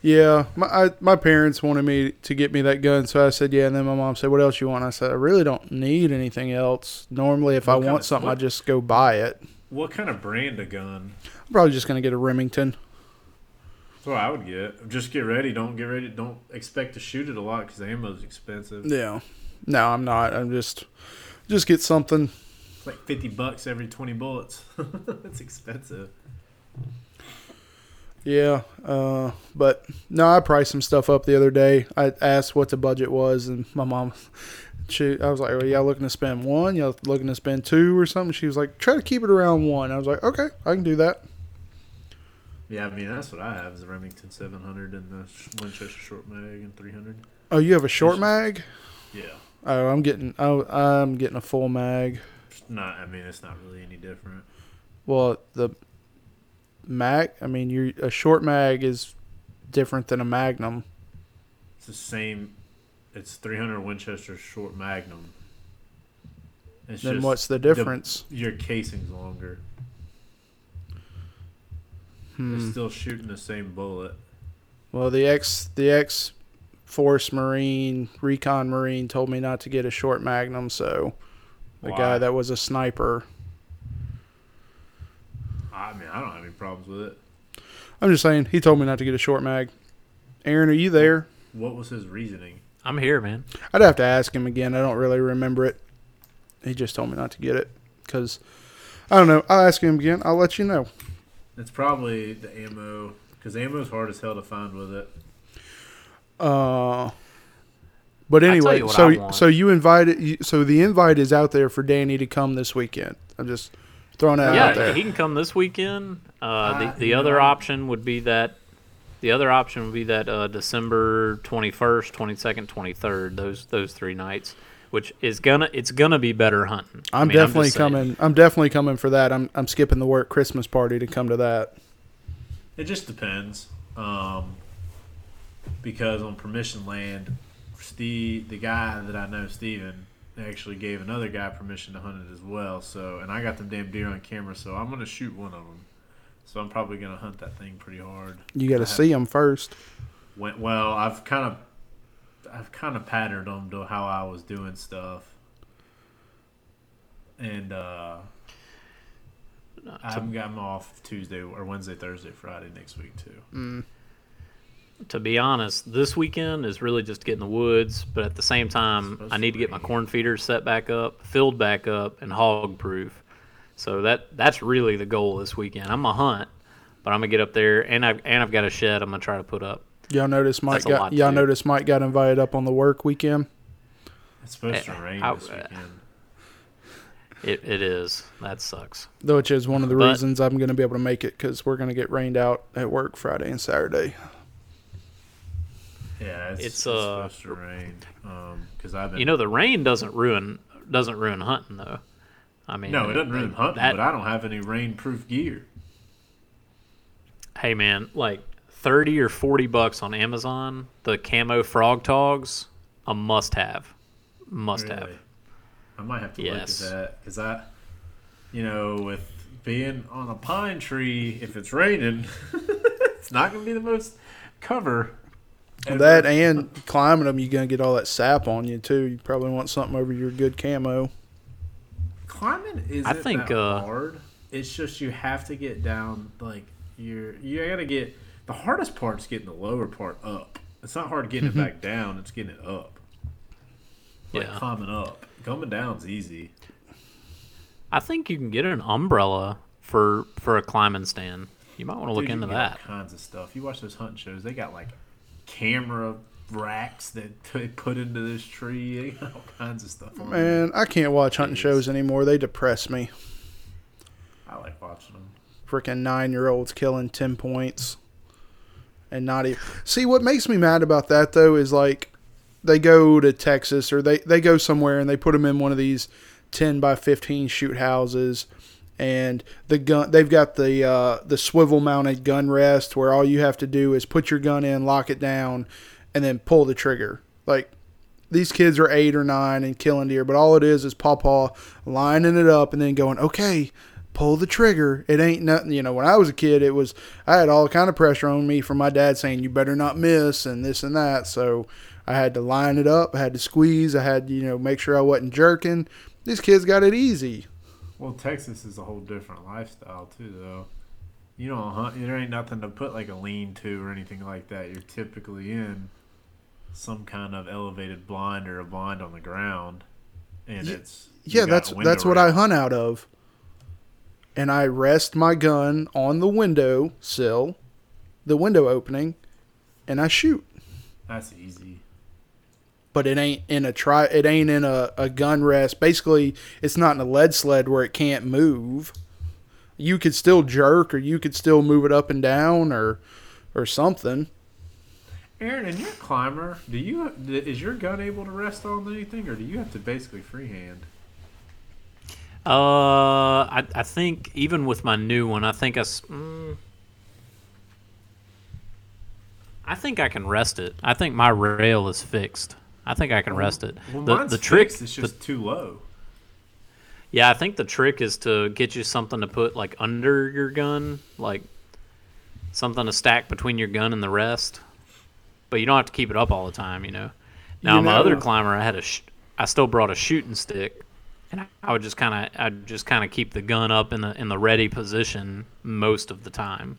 [SPEAKER 2] Yeah, my I, my parents wanted me to get me that gun, so I said yeah. And then my mom said, "What else you want?" I said, "I really don't need anything else. Normally, if I want
[SPEAKER 1] of-
[SPEAKER 2] something, I just go buy it.
[SPEAKER 1] what kind of brand of gun?
[SPEAKER 2] I'm probably just going to get a Remington.
[SPEAKER 1] That's what I would get. Just get ready. Don't get ready. Don't expect to shoot it a lot because the ammo's expensive.
[SPEAKER 2] Yeah, no, I'm not. I'm just just get something.
[SPEAKER 1] It's like fifty bucks every twenty bullets. <laughs> That's expensive.
[SPEAKER 2] Yeah, uh, but no, I priced some stuff up the other day. I asked what the budget was, and my mom, she, I was like, "Well, y'all looking to spend one? Y'all looking to spend two or something?" She was like, "Try to keep it around one." I was like, "Okay, I can do that."
[SPEAKER 1] Yeah, I mean that's what I have is a Remington seven hundred and the Winchester short mag and three hundred.
[SPEAKER 2] Oh, you have a short mag?
[SPEAKER 1] Yeah.
[SPEAKER 2] Oh, I'm getting, oh, I'm getting a full mag.
[SPEAKER 1] It's Not, I mean, it's not really any different.
[SPEAKER 2] Well, the mag, I mean, you a short mag is different than a Magnum.
[SPEAKER 1] It's the same. It's 300 Winchester short Magnum. It's
[SPEAKER 2] Then what's the difference?
[SPEAKER 1] your casing's longer.
[SPEAKER 2] Hmm.
[SPEAKER 1] They're still shooting the same bullet.
[SPEAKER 2] Well, the ex the ex Force Marine Recon Marine told me not to get a short Magnum, so the
[SPEAKER 1] Why?
[SPEAKER 2] guy that was a sniper.
[SPEAKER 1] I mean, I don't have any problems with it.
[SPEAKER 2] I'm just saying he told me not to get a short mag. Aaron, are you there?
[SPEAKER 1] What was his reasoning?
[SPEAKER 3] I'm here, man.
[SPEAKER 2] I'd have to ask him again. I don't really remember it. He just told me not to get it because I don't know. I'll ask him again. I'll let you know.
[SPEAKER 1] It's probably the ammo because ammo's hard as hell to find with it.
[SPEAKER 2] Uh, but anyway,
[SPEAKER 3] you what I
[SPEAKER 2] so so you invited. You, so the invite is out there for Danny to come this weekend. I'm just throwing that out
[SPEAKER 3] yeah, he can come this weekend. Uh, the the
[SPEAKER 1] you
[SPEAKER 3] other
[SPEAKER 1] know-
[SPEAKER 3] option would be that. The other option would be that uh, December twenty first, twenty second, twenty third. Those those three nights, which is gonna it's gonna be better hunting. I
[SPEAKER 2] I'm
[SPEAKER 3] mean,
[SPEAKER 2] definitely
[SPEAKER 3] just saying.
[SPEAKER 2] coming. I'm definitely coming for that. I'm I'm skipping the work Christmas party to come to that.
[SPEAKER 1] It just depends. Um, because on permission land, Steve, the guy that I know, Steven, actually gave another guy permission to hunt it as well. So, and I got them damn deer on camera, so I'm gonna shoot one of them. So I'm probably gonna hunt that thing pretty hard.
[SPEAKER 2] You got to
[SPEAKER 1] have-
[SPEAKER 2] see them first.
[SPEAKER 1] Went well. I've kind of, I've kind of patterned them to how I was doing stuff, and uh, I'm, I'm off Tuesday or Wednesday, Thursday, Friday next week too.
[SPEAKER 2] Mm.
[SPEAKER 3] to be honest, this weekend is really just getting the woods, but at the same time, I need to get my corn feeders set back up, filled back up, and hog proof. So that that's really the goal this weekend. I'm gonna hunt, but I'm gonna get up there, and I've and I've got a shed. I'm gonna try to put up.
[SPEAKER 2] Y'all notice Mike
[SPEAKER 3] That's a
[SPEAKER 2] got y'all
[SPEAKER 3] do.
[SPEAKER 2] notice Mike got invited up on the work weekend.
[SPEAKER 1] It's supposed to rain
[SPEAKER 3] I-
[SPEAKER 1] this weekend.
[SPEAKER 3] It it is that sucks.
[SPEAKER 2] Which is one of the
[SPEAKER 3] But-
[SPEAKER 2] reasons I'm going to be able to make it because we're going to get rained out at work Friday and Saturday.
[SPEAKER 1] Yeah, it's,
[SPEAKER 3] It's,
[SPEAKER 1] it's,
[SPEAKER 3] uh,
[SPEAKER 1] supposed to rain. Because I've been.
[SPEAKER 3] You know, the rain doesn't ruin doesn't ruin hunting though. I mean,
[SPEAKER 1] no, it doesn't ruin hunting,
[SPEAKER 3] that-
[SPEAKER 1] but I don't have any rain-proof gear.
[SPEAKER 3] Hey man, like thirty or forty bucks on Amazon, the camo Frogg Toggs, a must have. Must have.
[SPEAKER 1] I might have to
[SPEAKER 3] Yes.
[SPEAKER 1] look at that because I, you know, with being on a pine tree, if it's raining, <laughs> it's not going to be the most cover. ever.
[SPEAKER 2] That and climbing them, you're going to get all that sap on you too. You probably want something over your good camo.
[SPEAKER 1] climbing isn't
[SPEAKER 3] I think,
[SPEAKER 1] that
[SPEAKER 3] uh,
[SPEAKER 1] hard. It's just you have to get down like you're you got to get the hardest part's getting the lower part up. It's not hard getting it mm-hmm. back down. It's getting it up. Like
[SPEAKER 3] Yeah.
[SPEAKER 1] climbing up. Coming down's easy.
[SPEAKER 3] I think you can get an umbrella for for a climbing stand. You might want to look
[SPEAKER 1] Dude, you
[SPEAKER 3] into
[SPEAKER 1] can get
[SPEAKER 3] that.
[SPEAKER 1] All kinds of stuff. You watch those hunting shows; they got like camera racks that they put into this tree. They got all kinds of stuff on. there.
[SPEAKER 2] Man, I can't watch hunting shows anymore. They depress me.
[SPEAKER 1] I like watching them.
[SPEAKER 2] Freaking nine year olds killing 10 points. And not even. See, what makes me mad about that, though, is like they go to Texas or they, they go somewhere and they put them in one of these 10 by 15 shoot houses. And the gun, they've got the uh, the swivel mounted gun rest where all you have to do is put your gun in, lock it down, and then pull the trigger. Like these kids are eight or nine and killing deer, but all it is is Pawpaw lining it up and then going, okay, pull the trigger. It ain't nothing. You know, when I was a kid, it was I had all kind of pressure on me from my dad saying you better not miss and this and that. So I had to line it up. I had to squeeze. I had to, you know make sure I wasn't jerking. These kids got it easy.
[SPEAKER 1] Well, Texas is a whole different lifestyle too, though. You don't hunt. There ain't nothing to put like a lean-to or anything like that. You're typically in some kind of elevated blind or a blind on the ground, and
[SPEAKER 2] Ye-
[SPEAKER 1] it's
[SPEAKER 2] Yeah, that's that's what I hunt out of. And I rest my gun on the window sill, the window opening, and I shoot.
[SPEAKER 1] That's easy.
[SPEAKER 2] But it ain't in a try. It ain't in a, a gun rest. Basically, it's not in a lead sled where it can't move. You could still jerk, or you could still move it up and down, or or something.
[SPEAKER 1] Aaron, and you're a climber. Do you is your gun able to rest on anything, or do you have to basically freehand?
[SPEAKER 3] Uh, I I think even with my new one, I think I. Mm, I think I can rest it. I think my rail is fixed. I think I can rest it.
[SPEAKER 1] Well,
[SPEAKER 3] the the trick,
[SPEAKER 1] fixed, It's
[SPEAKER 3] the-
[SPEAKER 1] just too low.
[SPEAKER 3] yeah, I think the trick is to get you something to put like under your gun, like something to stack between your gun and the rest. But you don't have to keep it up all the time, you know. Now
[SPEAKER 2] You
[SPEAKER 3] my other climber, I had a, sh- I still brought a shooting stick, and I, I would just kind of, I'd just kind of keep the gun up in the in the ready position most of the time.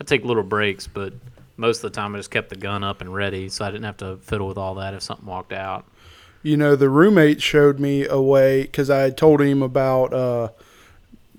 [SPEAKER 3] I take little breaks, but most of the time I just kept the gun up and ready, so I didn't have to fiddle with all that if something walked out.
[SPEAKER 2] You know, the roommate showed me a way because I had told him about uh,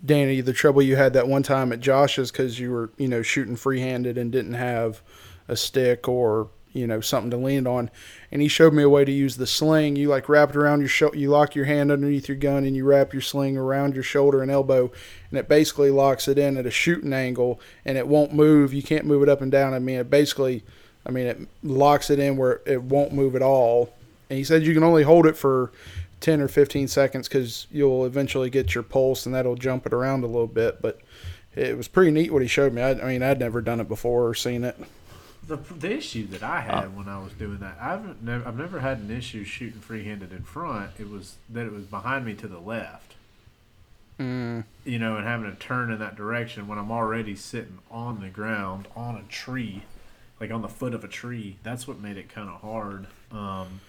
[SPEAKER 2] Danny the trouble you had that one time at Josh's because you were you know shooting free-handed and didn't have a stick or you know something to lean on, and he showed me a way to use the sling. You like wrap it around your sho- you lock your hand underneath your gun and you wrap your sling around your shoulder and elbow, and it basically locks it in at a shooting angle and it won't move. You can't move it up and down. I mean, it basically, I mean, it locks it in where it won't move at all. And he said you can only hold it for 10 or 15 seconds because you'll eventually get your pulse and that'll jump it around a little bit. But it was pretty neat what he showed me. I, I mean, I'd never done it before or seen it.
[SPEAKER 1] The, the issue that I had when I was doing that, I've never, I've never had an issue shooting free-handed in front. It was that it was behind me to the left,
[SPEAKER 2] Mm.
[SPEAKER 1] you know, and having to turn in that direction when I'm already sitting on the ground on a tree, like on the foot of a tree. That's what made it kind of hard. Um,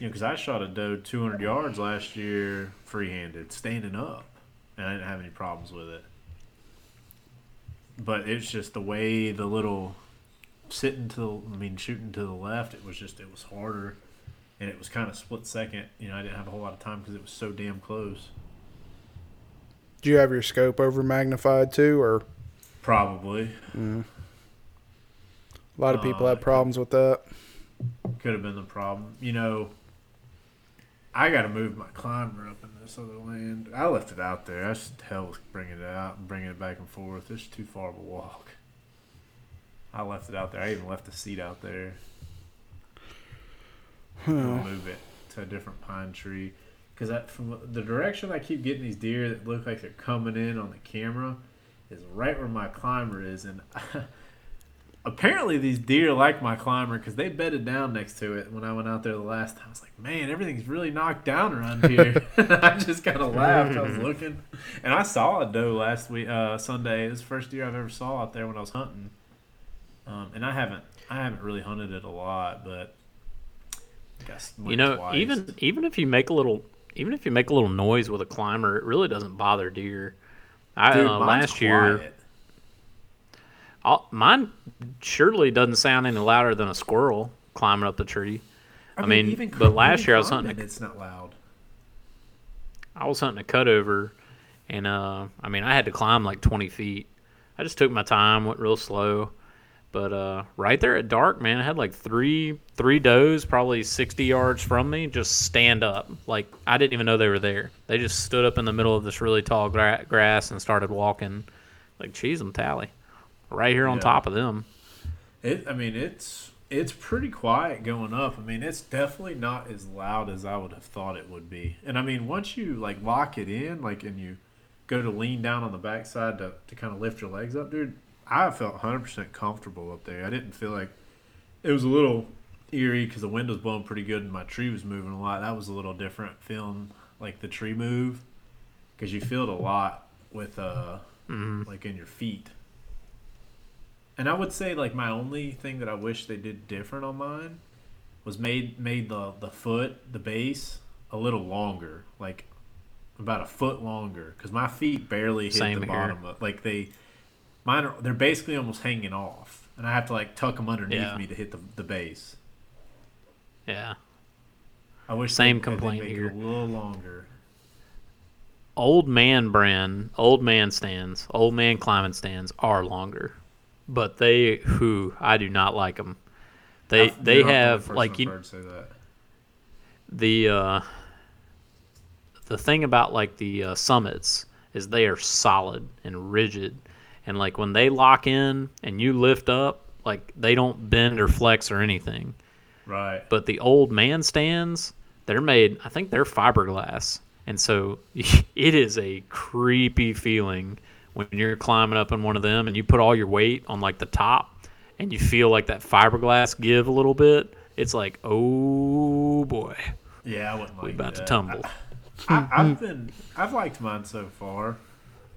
[SPEAKER 1] you know, because I shot a doe 200 yards last year free-handed, standing up, and I didn't have any problems with it. But it's just the way the little sitting to the, I mean shooting to the left, it was just it was harder, and it was kind of split second. You know, I didn't have a whole lot of time because it was so damn close.
[SPEAKER 2] Do you have your scope over magnified too, or
[SPEAKER 1] Probably
[SPEAKER 2] a lot of people
[SPEAKER 1] Uh,
[SPEAKER 2] have problems with that?
[SPEAKER 1] could have been the problem. You know, I got to move my climber up in this other land. I left it out there. I just hell with bringing it out and bringing it back and forth. It's too far of a walk. I left it out there. I even left the seat out there.
[SPEAKER 2] Huh.
[SPEAKER 1] move it to a different pine tree because from the direction I keep getting these deer that look like they're coming in on the camera is right where my climber is, and <laughs> apparently these deer like my climber because they bedded down next to it when I went out there the last time. I was like, man, everything's really knocked down around here. <laughs> <laughs> I just kind of laughed. I was looking, and I saw a doe last week, uh, Sunday. It was the first deer I've ever saw out there when I was hunting, um, and I haven't, I haven't really hunted it a lot, but. I
[SPEAKER 3] you know,
[SPEAKER 1] twice.
[SPEAKER 3] even even if you make a little, even if you make a little noise with a climber, it really doesn't bother deer. I
[SPEAKER 1] Dude,
[SPEAKER 3] uh, last year,
[SPEAKER 1] quiet.
[SPEAKER 3] I'll, mine surely doesn't sound any louder than a squirrel climbing up the tree. I mean,
[SPEAKER 1] even
[SPEAKER 3] but last year I was hunting a-
[SPEAKER 1] It's not loud.
[SPEAKER 3] I was hunting a cutover, and uh, I mean, I had to climb like 20 feet. I just took my time, went real slow. But uh, right there at dark, man, I had like three three does, probably 60 yards from me, just stand up. Like I didn't even know they were there. They just stood up in the middle of this really tall gra- grass and started walking. Like cheese them tally, right here on
[SPEAKER 1] Yeah.
[SPEAKER 3] top of them.
[SPEAKER 1] It. I mean, it's it's pretty quiet going up. I mean, it's definitely not as loud as I would have thought it would be. And I mean, once you like lock it in, like, and you go to lean down on the backside to to kind of lift your legs up, dude. I felt 100% comfortable up there. I didn't feel like it was a little eerie because the wind was blowing pretty good and my tree was moving a lot. That was a little different feeling like the tree move because you feel it a lot with uh like in your feet. And I would say like my only thing that I wish they did different on mine was made made the the foot the base a little longer, like about a foot longer, because my feet barely hit
[SPEAKER 3] Same
[SPEAKER 1] the
[SPEAKER 3] here.
[SPEAKER 1] bottom of like they mine are they're basically almost hanging off, and I have to like tuck them underneath
[SPEAKER 3] Yeah.
[SPEAKER 1] me to hit the the base.
[SPEAKER 3] Yeah.
[SPEAKER 1] I wish
[SPEAKER 3] Same
[SPEAKER 1] they,
[SPEAKER 3] complaint
[SPEAKER 1] make it
[SPEAKER 3] here.
[SPEAKER 1] a little longer.
[SPEAKER 3] old man brand, old man stands, old man climbing stands are longer, but they who I do not like them. They
[SPEAKER 1] I've-
[SPEAKER 3] they
[SPEAKER 1] you're the
[SPEAKER 3] have like you
[SPEAKER 1] heard say that.
[SPEAKER 3] the uh, the thing about like the uh, summits is they are solid and rigid, and like when they lock in and you lift up, like they don't bend or flex or anything.
[SPEAKER 1] Right.
[SPEAKER 3] But the old man stands, they're made, I think they're fiberglass. And so <laughs> it is a creepy feeling when you're climbing up in one of them and you put all your weight on like the top and you feel like that fiberglass give a little bit. It's like, oh boy,
[SPEAKER 1] Yeah, I wouldn't like
[SPEAKER 3] we about to
[SPEAKER 1] that.
[SPEAKER 3] tumble.
[SPEAKER 1] I, I've been I've liked mine so far.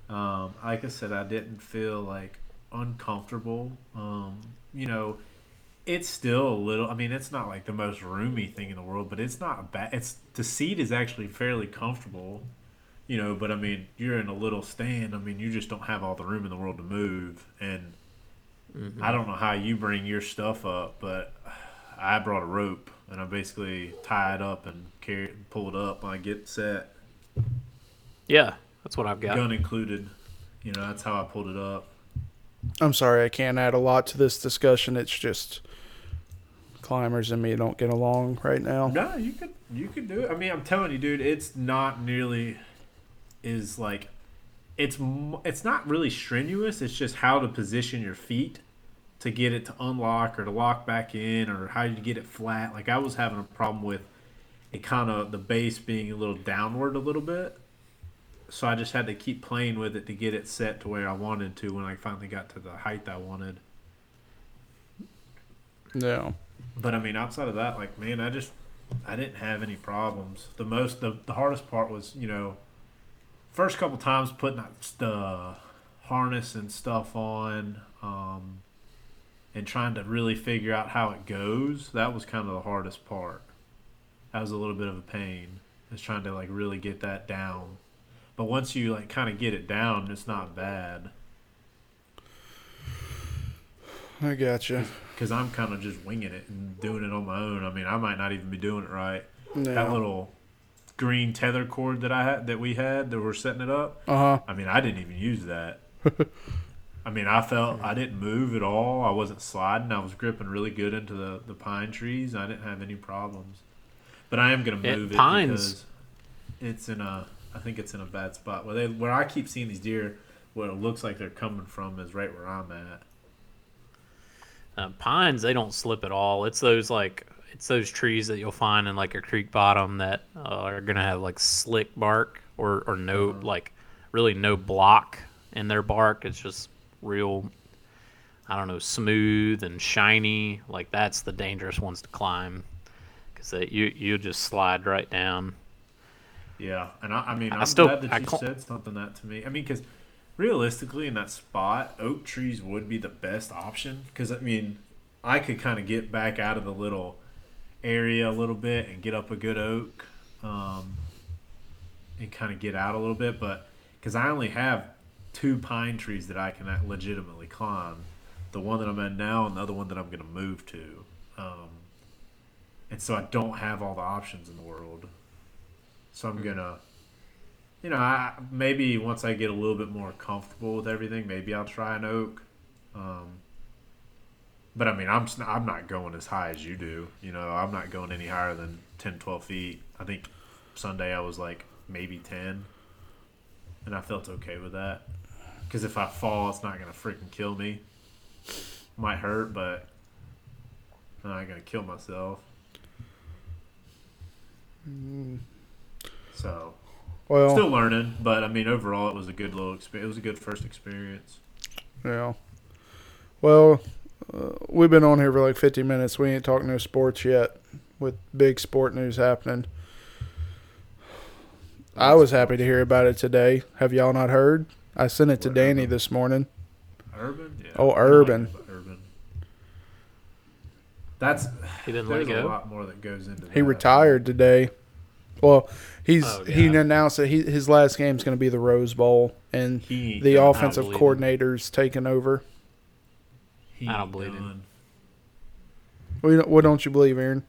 [SPEAKER 1] Um, like I said, I didn't feel like uncomfortable. Um, you know, it's still a little. I mean, it's not like the most roomy thing in the world, but it's not bad. It's the seat is actually fairly comfortable. You know, but I mean, you're in a little stand. I mean, you just don't have all the room in the world to move. And I don't know how you bring your stuff up, but I brought a rope and I basically tie it up and carry it and pull it up when I get set,
[SPEAKER 3] Yeah, that's what I've got.
[SPEAKER 1] gun included. You know, that's how I pulled it up.
[SPEAKER 2] I'm sorry, I can't add a lot to this discussion. It's just climbers and me don't get along right now.
[SPEAKER 1] No, you could you could do it. I mean, I'm telling you, dude, it's not nearly is like it's it's not really strenuous. It's just how to position your feet to get it to unlock or to lock back in or how you get it flat. Like I was having a problem with it kind of the base being a little downward a little bit. So I just had to keep playing with it to get it set to where I wanted to when I finally got to the height I wanted.
[SPEAKER 2] No.
[SPEAKER 1] But I mean, outside of that, like man, I just I didn't have any problems. The most the, the hardest part was you know, first couple times putting that the harness and stuff on, um, and trying to really figure out how it goes. That was kind of the hardest part. That was a little bit of a pain. Is trying to like really get that down. But once you like kind of get it down, it's not bad.
[SPEAKER 2] I gotcha.
[SPEAKER 1] Because I'm kind of just winging it and doing it on my own. I mean, I might not even be doing it right. That little green tether cord that I had, that we had, that we're setting it up.
[SPEAKER 2] Uh huh.
[SPEAKER 1] I mean, I didn't even use that. <laughs> I mean, I felt I didn't move at all. I wasn't sliding. I was gripping really good into the, the pine trees. I didn't have any problems. But I am gonna
[SPEAKER 3] Yeah,
[SPEAKER 1] move it
[SPEAKER 3] pines-
[SPEAKER 1] because it's in a. I think it's in a bad spot where they where I keep seeing these deer. Where it looks like they're coming from is right where I'm at.
[SPEAKER 3] Uh, pines, they don't slip at all. It's those like it's those trees that you'll find in like a creek bottom that uh, are gonna have like slick bark or or no like really no block in their bark. It's just real, I don't know, smooth and shiny. Like that's the dangerous ones to climb because you you just slide right down.
[SPEAKER 1] Yeah, and I, I mean,
[SPEAKER 3] I
[SPEAKER 1] I'm
[SPEAKER 3] still-
[SPEAKER 1] glad that
[SPEAKER 3] I
[SPEAKER 1] you
[SPEAKER 3] cl-
[SPEAKER 1] said something that to me. I mean, because realistically, in that spot, oak trees would be the best option. Because I mean, I could kind of get back out of the little area a little bit and get up a good oak, um, and kind of get out a little bit. But because I only have two pine trees that I can legitimately climb, the one that I'm at now and the other one that I'm going to move to, um, and so I don't have all the options in the world. So I'm gonna, you know, I, maybe once I get a little bit more comfortable with everything, maybe I'll try an oak. Um, but I mean, I'm I'm not going as high as you do. You know, I'm not going any higher than 10, 12 feet. I think Sunday I was like maybe 10, and I felt okay with that. Because if I fall, it's not gonna freaking kill me. Might hurt, but I'm not gonna kill myself. So
[SPEAKER 2] Well,
[SPEAKER 1] still learning, but I mean, overall, it was a good little experience. It was a good first experience.
[SPEAKER 2] yeah. Well, uh, we've been on here for like 50 minutes. We ain't talking no sports yet with big sport news happening. I was happy to hear about it today. Have y'all not heard? I sent it to
[SPEAKER 1] What
[SPEAKER 2] Danny
[SPEAKER 1] happened?
[SPEAKER 2] this morning.
[SPEAKER 1] Urban, yeah.
[SPEAKER 2] Oh,
[SPEAKER 1] I like
[SPEAKER 2] Urban.
[SPEAKER 1] Urban. That's
[SPEAKER 3] He didn't
[SPEAKER 1] there's
[SPEAKER 3] let
[SPEAKER 1] a lot more that goes into.
[SPEAKER 2] He
[SPEAKER 1] that.
[SPEAKER 2] retired today. Well, he's
[SPEAKER 3] Oh,
[SPEAKER 2] he announced that he, his last game is going to be the Rose Bowl, and
[SPEAKER 1] He
[SPEAKER 2] the offensive
[SPEAKER 3] believe it.
[SPEAKER 2] coordinator's taking over.
[SPEAKER 1] He
[SPEAKER 3] I don't
[SPEAKER 1] ain't
[SPEAKER 3] believe him.
[SPEAKER 1] done.
[SPEAKER 2] What don't- what don't you believe, Aaron?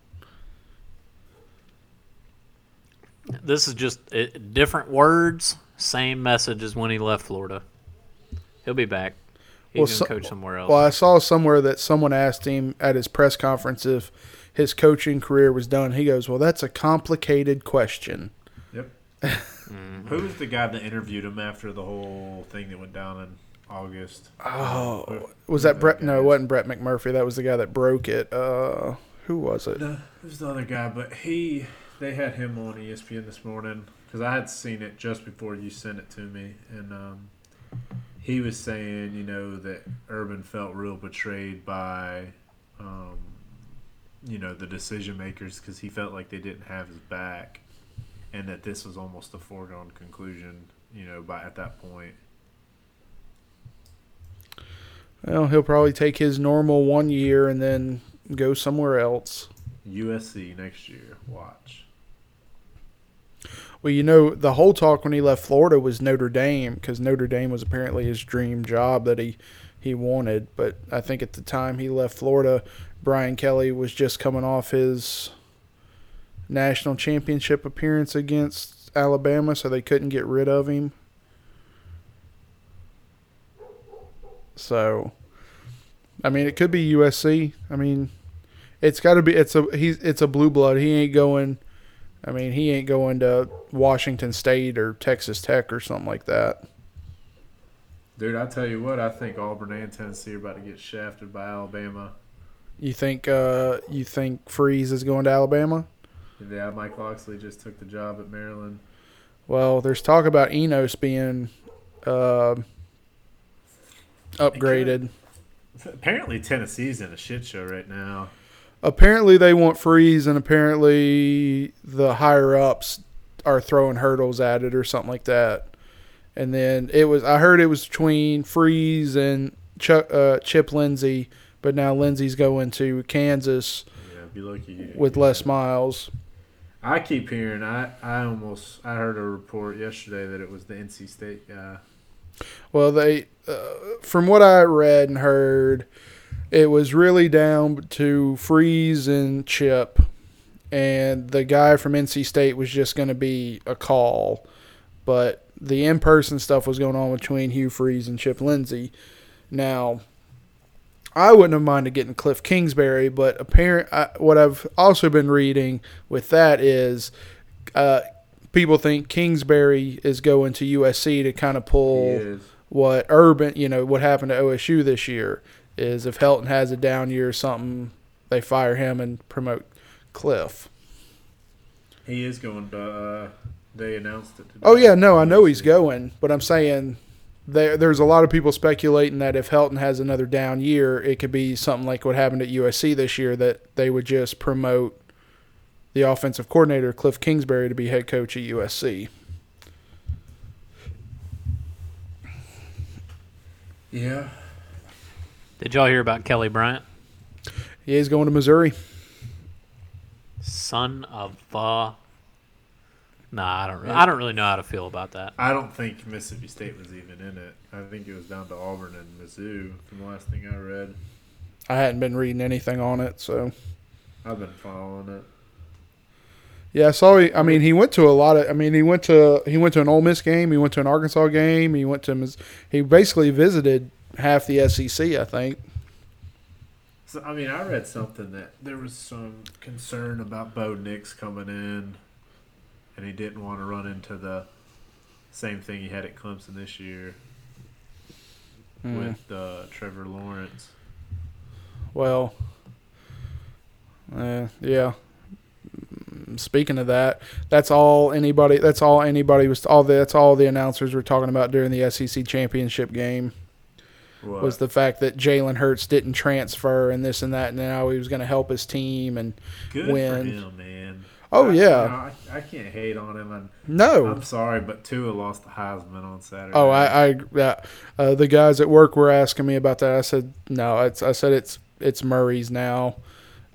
[SPEAKER 3] This is just it, different words, same message as when he left Florida. He'll be back. He's
[SPEAKER 2] Well,
[SPEAKER 3] gonna
[SPEAKER 2] so-
[SPEAKER 3] coach somewhere else.
[SPEAKER 2] Well, I saw somewhere that someone asked him at his press conference if his coaching career was done. He goes, "Well, that's a complicated question."
[SPEAKER 1] Yep.
[SPEAKER 3] Mm-hmm.
[SPEAKER 1] Who was the guy that interviewed him after the whole thing that went down in August?
[SPEAKER 2] Oh,
[SPEAKER 1] Who-
[SPEAKER 2] was
[SPEAKER 1] who
[SPEAKER 2] that Brett? No, it
[SPEAKER 1] is?
[SPEAKER 2] wasn't Brett McMurphy. That was the guy that broke it. Uh, who was it?
[SPEAKER 1] No, it was the other guy, but he they had him on ESPN this morning because I had seen it just before you sent it to me, and um, he was saying, you know, that Urban felt real betrayed by, um, you know, the decision makers because he felt like they didn't have his back, and that this was almost a foregone conclusion, you know, by at that point.
[SPEAKER 2] Well, he'll probably take his normal one year and then go somewhere else.
[SPEAKER 1] USC next year, watch.
[SPEAKER 2] Well, you know, the whole talk when he left Florida was Notre Dame because Notre Dame was apparently his dream job that he he wanted. But I think at the time he left Florida, Brian Kelly was just coming off his national championship appearance against Alabama, so they couldn't get rid of him. So, I mean, it could be USC. I mean, it's got to be. It's a he's it's a blue blood. He ain't going. I mean, he ain't going to Washington State or Texas Tech or something like that.
[SPEAKER 1] Dude, I tell you what, I think Auburn and Tennessee are about to get shafted by Alabama.
[SPEAKER 2] You think uh, you think Freeze is going to Alabama?
[SPEAKER 1] Yeah, Mike Locksley just took the job at Maryland.
[SPEAKER 2] Well, there's talk about Enos being uh, upgraded.
[SPEAKER 1] Apparently, Tennessee's in a shit show right now.
[SPEAKER 2] Apparently, they want Freeze, and apparently the higher ups are throwing hurdles at it or something like that. And then it was I heard it was between Freeze and Chuck, uh, Chip Lindsey, but now Lindsey's going to Kansas
[SPEAKER 1] Yeah, be lucky.
[SPEAKER 2] with Les Miles.
[SPEAKER 1] I keep hearing. I I almost I heard a report yesterday that it was the NC State guy.
[SPEAKER 2] Well, they, uh, from what I read and heard, it was really down to Freeze and Chip, and the guy from NC State was just going to be a call, but the in-person stuff was going on between Hugh Freeze and Chip Lindsey. Now, I wouldn't have minded getting Cliff Kingsbury, but apparent I, what I've also been reading with that is. Uh, People think Kingsbury is going to USC to kind of pull what Urban, you know, what happened to OSU this year is if Helton has a down year or something, they fire him and promote Cliff.
[SPEAKER 1] He is going to. Uh, they announced it. Today.
[SPEAKER 2] Oh yeah, no, I know he's going, but I'm saying there there's a lot of people speculating that if Helton has another down year, it could be something like what happened at USC this year that they would just promote the offensive coordinator Cliff Kingsbury to be head coach at USC.
[SPEAKER 1] Yeah.
[SPEAKER 3] Did y'all hear about Kelly Bryant?
[SPEAKER 2] Yeah, he's going to Missouri.
[SPEAKER 3] Son of a. Nah, I don't. Really, I don't really know how to feel about that.
[SPEAKER 1] I don't think Mississippi State was even in it. I think it was down to Auburn and Mizzou from the last thing I read.
[SPEAKER 2] I hadn't been reading anything on it, so
[SPEAKER 1] I've been following it.
[SPEAKER 2] Yeah, I saw. He, I mean, he went to a lot of. I mean, he went to he went to an Ole Miss game. He went to an Arkansas game. He went to. Mis- He basically visited half the SEC. I think.
[SPEAKER 1] So, I mean, I read something that there was some concern about Bo Nix coming in, and he didn't want to run into the same thing he had at Clemson this year
[SPEAKER 2] Mm.
[SPEAKER 1] with uh, Trevor Lawrence.
[SPEAKER 2] Well, uh, yeah. Speaking of that, that's all anybody. That's all anybody was. All the, that's all the announcers were talking about during the SEC championship game
[SPEAKER 1] What?
[SPEAKER 2] was the fact that Jalen Hurts didn't transfer and this and that, and now he was going to help his team. And
[SPEAKER 1] Good
[SPEAKER 2] win.
[SPEAKER 1] him, man.
[SPEAKER 2] Oh,
[SPEAKER 1] I-
[SPEAKER 2] yeah.
[SPEAKER 1] you know, I, I can't hate on him. And
[SPEAKER 2] no,
[SPEAKER 1] I'm sorry, but Tua lost the Heisman on Saturday.
[SPEAKER 2] Oh, I, I yeah. Uh, the guys at work were asking me about that. I said no. It's I said it's it's Murray's now,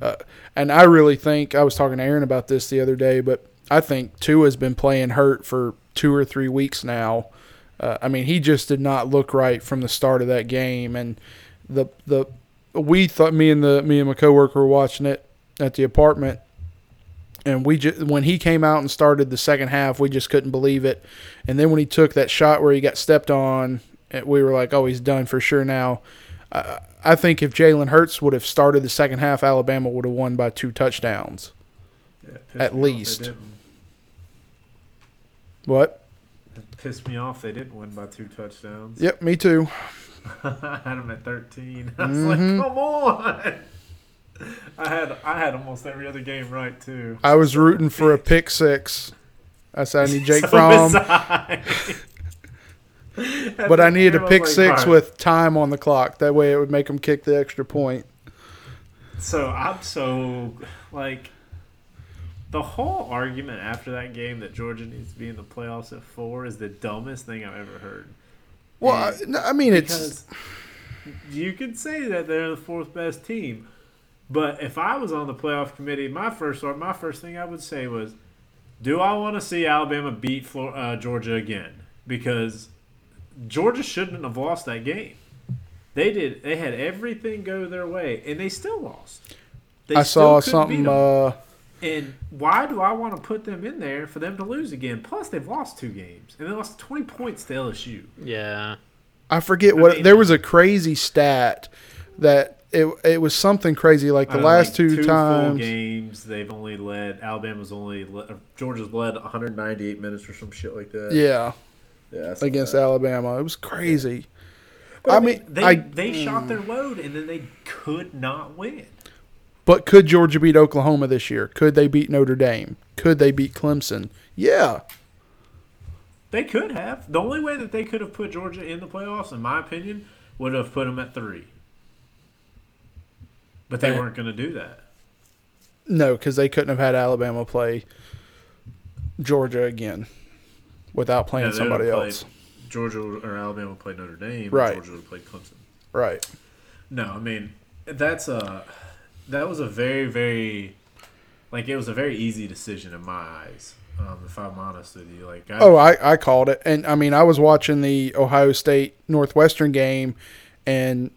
[SPEAKER 2] uh, and I really think I was talking to Aaron about this the other day, but I think Tua's been playing hurt for two or three weeks now. Uh, I mean, he just did not look right from the start of that game, and the the we thought me and the me and my coworker were watching it at the apartment, and we just when he came out and started the second half, we just couldn't believe it. And then when he took that shot where he got stepped on, eh, we were like, "Oh, he's done for sure now." I I think if Jalen Hurts would have started the second half, Alabama would have won by two touchdowns.
[SPEAKER 1] Yeah,
[SPEAKER 2] at
[SPEAKER 1] me off they
[SPEAKER 2] least. What?
[SPEAKER 1] It pissed me off they didn't win by two touchdowns.
[SPEAKER 2] Yep, me too.
[SPEAKER 1] I <laughs> had him at 13. <laughs> I was
[SPEAKER 2] Mhm.
[SPEAKER 1] like, come on. I had I had almost every other game right too.
[SPEAKER 2] I was rooting for a pick six. I said I need <laughs> Jake
[SPEAKER 1] So
[SPEAKER 2] Fromm,
[SPEAKER 1] I. <laughs>
[SPEAKER 2] but I needed a pick
[SPEAKER 1] like,
[SPEAKER 2] six
[SPEAKER 1] "Alright."
[SPEAKER 2] with time on the clock. That way, it would make him kick the extra point.
[SPEAKER 1] So I'm so like the whole argument after that game that Georgia needs to be in the playoffs at four is the dumbest thing I've ever heard.
[SPEAKER 2] Well, I, I mean, it's
[SPEAKER 1] you could say that they're the fourth best team, but if I was on the playoff committee, my first or my first thing I would say was, do I want to see Alabama beat Flor- uh, Georgia again? Because Georgia shouldn't have lost that game. They did. They had everything go their way, and they still lost. They
[SPEAKER 2] I
[SPEAKER 1] still
[SPEAKER 2] saw
[SPEAKER 1] couldn't beat
[SPEAKER 2] something.
[SPEAKER 1] 'em.
[SPEAKER 2] Uh,
[SPEAKER 1] And why do I want to put them in there for them to lose again? Plus, they've lost two games, and they lost 20 points to LSU.
[SPEAKER 3] Yeah.
[SPEAKER 2] I forget
[SPEAKER 1] I
[SPEAKER 2] what.
[SPEAKER 1] mean-
[SPEAKER 2] there was a crazy stat that it it was something crazy like the
[SPEAKER 1] Uh,
[SPEAKER 2] last
[SPEAKER 1] like
[SPEAKER 2] two,
[SPEAKER 1] full
[SPEAKER 2] times.
[SPEAKER 1] games, they've only led. Alabama's only led, Georgia's led 198 minutes or some shit like that.
[SPEAKER 2] Yeah,
[SPEAKER 1] yeah
[SPEAKER 2] against
[SPEAKER 1] bad.
[SPEAKER 2] Alabama, it was crazy.
[SPEAKER 1] But,
[SPEAKER 2] I mean,
[SPEAKER 1] they
[SPEAKER 2] I-
[SPEAKER 1] they shot their load and then they could not win.
[SPEAKER 2] But could Georgia beat Oklahoma this year? Could they beat Notre Dame? Could they beat Clemson? Yeah.
[SPEAKER 1] They could have. The only way that they could have put Georgia in the playoffs, in my opinion, would have put them at three. But they
[SPEAKER 2] Yeah.
[SPEAKER 1] weren't going to do that.
[SPEAKER 2] No, because they couldn't have had Alabama play Georgia again without playing somebody else.
[SPEAKER 1] Georgia or Alabama played Notre Dame.
[SPEAKER 2] Right.
[SPEAKER 1] Georgia would have played Clemson.
[SPEAKER 2] Right.
[SPEAKER 1] No, I mean that's a that was a very very like it was a very easy decision in my eyes. Um, if I'm honest with you, like I,
[SPEAKER 2] Oh, I, I called it. And I mean, I was watching the Ohio State Northwestern game, and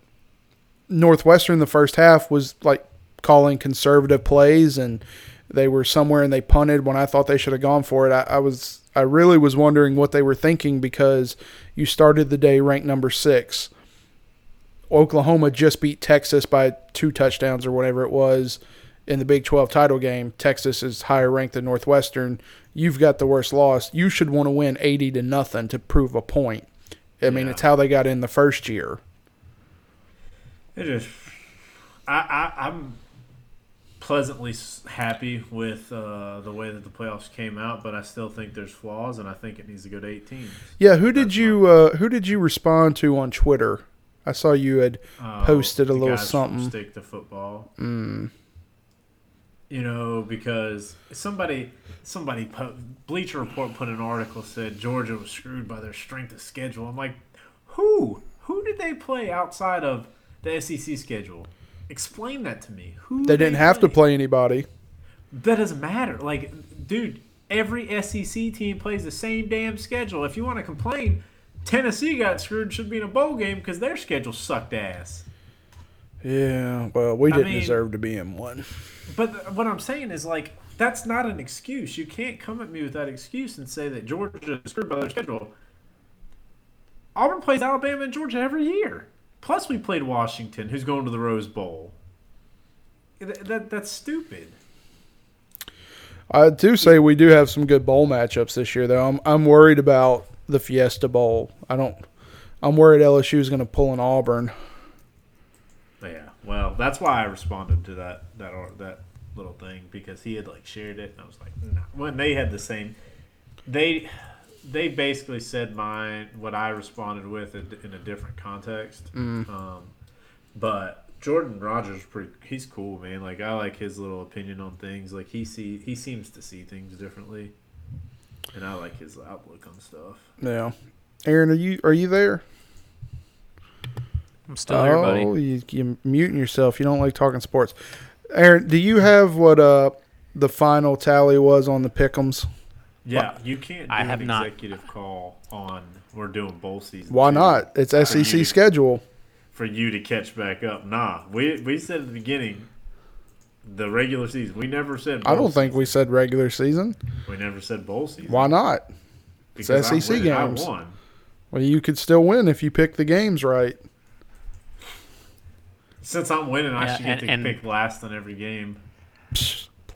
[SPEAKER 2] Northwestern, the first half, was like calling conservative plays, and they were somewhere and they punted when I thought they should have gone for it. I, I was. I really was wondering what they were thinking because you started the day ranked number six. Oklahoma just beat Texas by two touchdowns or whatever it was in the Big 12 title game. Texas is higher ranked than Northwestern. You've got the worst loss. You should want to win 80 to nothing to prove a point. I mean,
[SPEAKER 1] Yeah.
[SPEAKER 2] it's how they got in the first year.
[SPEAKER 1] It just I, I I'm pleasantly happy with uh, the way that the playoffs came out, but I still think there's flaws, and I think it needs to go to eight teams.
[SPEAKER 2] Yeah, who did
[SPEAKER 1] That's
[SPEAKER 2] you uh, who did you respond to on Twitter? I saw you had
[SPEAKER 1] Uh,
[SPEAKER 2] Posted a
[SPEAKER 1] the
[SPEAKER 2] little something.
[SPEAKER 1] Stick to football.
[SPEAKER 2] mm,
[SPEAKER 1] you know, because somebody, somebody, po- Bleacher Report put an article said Georgia was screwed by their strength of schedule. I'm like, who? Who did they play outside of the SEC schedule? Explain that to me. Who
[SPEAKER 2] they didn't have to
[SPEAKER 1] play?
[SPEAKER 2] play anybody.
[SPEAKER 1] That doesn't matter. Like, dude, every SEC team plays the same damn schedule. If you want to complain, Tennessee got screwed. Should be in a bowl game because their schedule sucked ass.
[SPEAKER 2] Yeah, well, we didn't
[SPEAKER 1] mean-
[SPEAKER 2] deserve to be in one.
[SPEAKER 1] But th- what I'm saying is like, That's not an excuse. You can't come at me with that excuse and say that Georgia is screwed by their schedule. Auburn plays Alabama and Georgia every year. Plus, we played Washington, who's going to the Rose Bowl. That, that that's stupid.
[SPEAKER 2] I do say we do have some good bowl matchups this year, though. I'm I'm worried about the Fiesta Bowl. I don't. I'm worried LSU is going to pull an Auburn.
[SPEAKER 1] Yeah, well, that's why I responded to that that that little thing because he had like shared it, and I was like, no. When they had the same, they they basically said mine what I responded with in in a different context. Um, but Jordan Rodgers, pretty he's cool, man. Like I like his little opinion on things. Like he see he seems to see things differently, and I like his outlook on stuff.
[SPEAKER 2] Yeah. Aaron, are you are you there?
[SPEAKER 3] I'm still here, buddy.
[SPEAKER 2] Oh, you, you're muting yourself. You don't like talking sports. Aaron, do you have what uh the final tally was on the pick'ems?
[SPEAKER 1] Yeah, you can't do
[SPEAKER 3] I have
[SPEAKER 1] an
[SPEAKER 3] not-
[SPEAKER 1] executive call on we're doing bowl season.
[SPEAKER 2] Why
[SPEAKER 1] two.
[SPEAKER 2] not? It's
[SPEAKER 1] For
[SPEAKER 2] SEC
[SPEAKER 1] you.
[SPEAKER 2] schedule.
[SPEAKER 1] for you to catch back up. Nah, we we said at the beginning, the regular season. We never said. Bowl
[SPEAKER 2] I don't think we said regular season.
[SPEAKER 1] we never said bowl season.
[SPEAKER 2] Why not?
[SPEAKER 1] Because I'm
[SPEAKER 2] SEC
[SPEAKER 1] winning. I
[SPEAKER 2] games.
[SPEAKER 1] won.
[SPEAKER 2] Well, you could still win if you pick the games right.
[SPEAKER 1] Since I'm winning, I
[SPEAKER 3] Yeah,
[SPEAKER 1] should get
[SPEAKER 3] and-
[SPEAKER 1] to
[SPEAKER 3] and-
[SPEAKER 1] pick last on every game.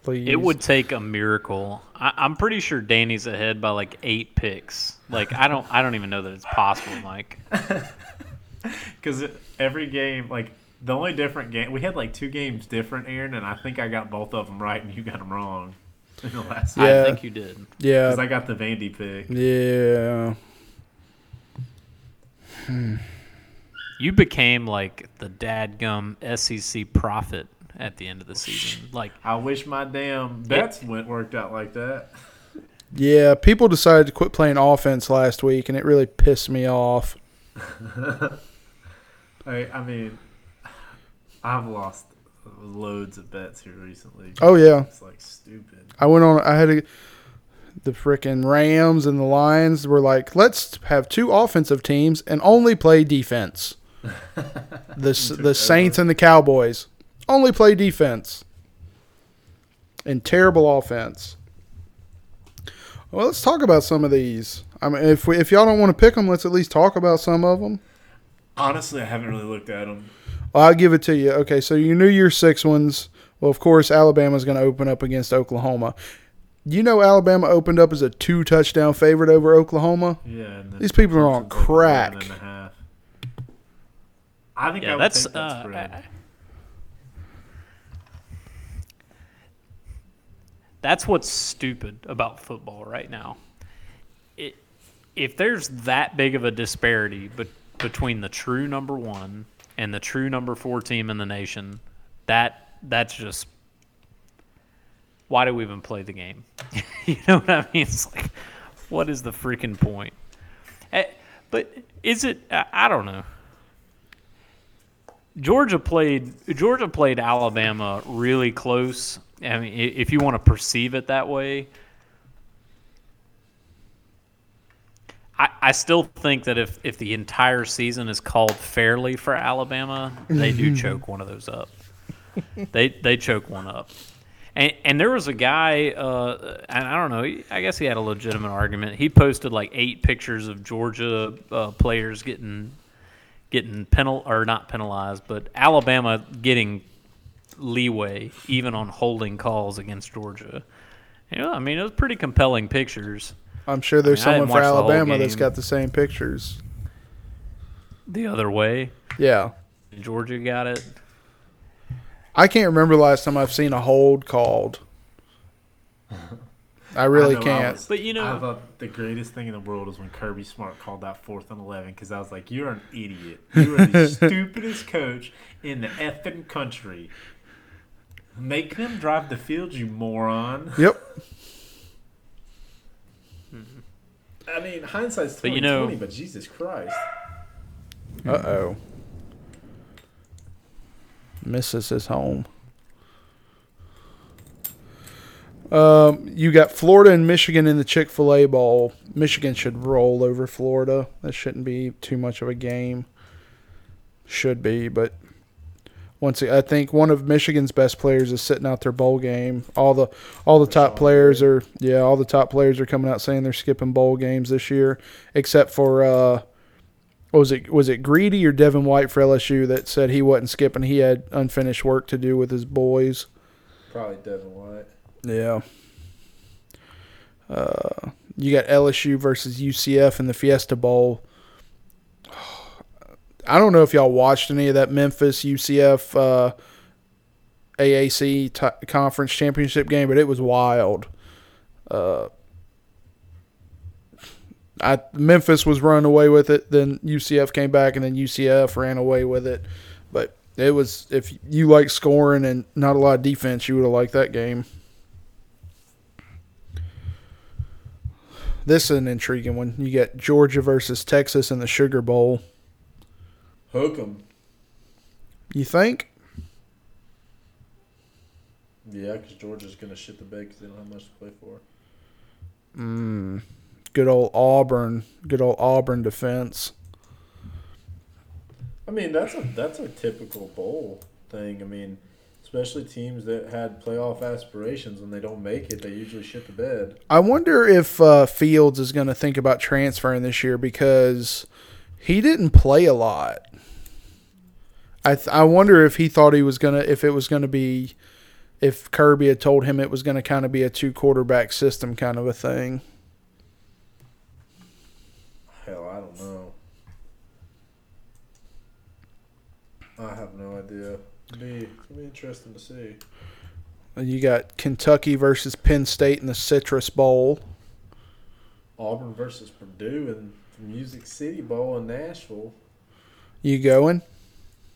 [SPEAKER 2] Please.
[SPEAKER 3] It would take a miracle. I, I'm pretty sure Danny's ahead by like eight picks. Like I don't, I don't even know that it's possible, Mike. <laughs>
[SPEAKER 1] Because every game, like the only different game, we had like two games different, Aaron, and I think I got both of them right, and you got them wrong <laughs> in the last.
[SPEAKER 2] Yeah.
[SPEAKER 3] I think you did.
[SPEAKER 2] Yeah.
[SPEAKER 1] Because I got the Vandy pick.
[SPEAKER 2] Yeah. Hmm.
[SPEAKER 3] You became like the dadgum SEC prophet at the end of the season. <laughs> Like
[SPEAKER 1] I wish my damn bets went worked out like that.
[SPEAKER 2] Yeah. People decided to quit playing offense last week, and it really pissed me off. <laughs>
[SPEAKER 1] I, I mean, I've lost loads of bets here recently.
[SPEAKER 2] Oh yeah.
[SPEAKER 1] It's like stupid.
[SPEAKER 2] I went on. I had a, the frickin' Rams and the Lions were like, let's have two offensive teams and only play defense. <laughs> the the Saints and the Cowboys only play defense and terrible offense. Well, let's talk about some of these. I mean, if we, if y'all don't want to pick them, let's at least talk about some of them.
[SPEAKER 1] Honestly, I haven't really looked at them.
[SPEAKER 2] I'll give it to you. Okay, so you knew your six ones. Well, of course, Alabama's going to open up against Oklahoma. You know, Alabama opened up as a two touchdown favorite over Oklahoma.
[SPEAKER 1] Yeah, and
[SPEAKER 2] These people are on
[SPEAKER 1] Clemson's like
[SPEAKER 2] crack.
[SPEAKER 1] 11 and a half. I think I
[SPEAKER 3] yeah,
[SPEAKER 1] would
[SPEAKER 3] that's
[SPEAKER 1] take that
[SPEAKER 3] uh, that's what's stupid about football right now. It, if there's that big of a disparity but between the true number one and the true number four team in the nation, that that's just why do we even play the game? <laughs> you know what I mean? It's like, what is the freaking point? Eh, But is it? I I don't know. Georgia played Georgia played Alabama really close. I mean, if you want to perceive it that way, I, I still think that if, if the entire season is called fairly for Alabama, they do <laughs> choke one of those up. They they choke one up. And, and there was a guy, uh, and I don't know, I guess he had a legitimate argument. He posted like eight pictures of Georgia uh, players getting getting penal or not penalized, but Alabama getting leeway even on holding calls against Georgia. You know, I mean, it was pretty compelling pictures.
[SPEAKER 2] I'm sure there's
[SPEAKER 3] I mean,
[SPEAKER 2] someone
[SPEAKER 3] didn't
[SPEAKER 2] for
[SPEAKER 3] watch the whole
[SPEAKER 2] Alabama that's got the same pictures.
[SPEAKER 3] The other way,
[SPEAKER 2] Yeah.
[SPEAKER 3] Georgia got it.
[SPEAKER 2] I can't remember the last time I've seen a hold called. I really
[SPEAKER 1] I
[SPEAKER 2] can't.
[SPEAKER 1] was-
[SPEAKER 3] But, you know-
[SPEAKER 1] I thought the greatest thing in the world was when Kirby Smart called that fourth and eleven because I was like, "You're an idiot. You are the <laughs> stupidest coach in the effing country. Make them drive the field, you moron."
[SPEAKER 2] Yep.
[SPEAKER 1] I mean, hindsight's
[SPEAKER 3] But
[SPEAKER 1] twenty
[SPEAKER 3] you know-
[SPEAKER 1] twenty, but Jesus Christ.
[SPEAKER 2] Uh oh. Misses is home. Um, you got Florida and Michigan in the Chick Fil A Bowl. Michigan should roll over Florida. That shouldn't be too much of a game. Should be, but Once I think one of Michigan's best players is sitting out their bowl game. All the all the top players are yeah, all the top players are coming out saying they're skipping bowl games this year, except for uh, was it was it Greedy or Devin White for LSU that said he wasn't skipping. He had unfinished work to do with his boys.
[SPEAKER 1] Probably Devin White.
[SPEAKER 2] Yeah. Uh, you got LSU versus UCF in the Fiesta Bowl. I don't know if y'all watched any of that Memphis UCF uh, AAC t- conference championship game, but it was wild. Uh, I Memphis was running away with it, then UCF came back, and then UCF ran away with it. But it was if you like scoring and not a lot of defense, you would have liked that game. This is an intriguing one. You get Georgia versus Texas in the Sugar Bowl.
[SPEAKER 1] Hook 'em.
[SPEAKER 2] You think?
[SPEAKER 1] Yeah, because Georgia's gonna shit the bed because they don't have much to play for.
[SPEAKER 2] Mm, good old Auburn. Good old Auburn defense.
[SPEAKER 1] I mean, that's a that's a typical bowl thing. I mean, especially teams that had playoff aspirations when they don't make it, they usually shit the bed.
[SPEAKER 2] I wonder if uh, Fields is going to think about transferring this year because he didn't play a lot. I th- I wonder if he thought he was gonna if it was gonna be if Kirby had told him it was gonna kind of be a two quarterback system kind of a thing.
[SPEAKER 1] Hell, I don't know. I have no idea. It'll be, it'll be interesting to see.
[SPEAKER 2] You got Kentucky versus Penn State in the Citrus Bowl.
[SPEAKER 1] Auburn versus Purdue in the Music City Bowl in Nashville.
[SPEAKER 2] You going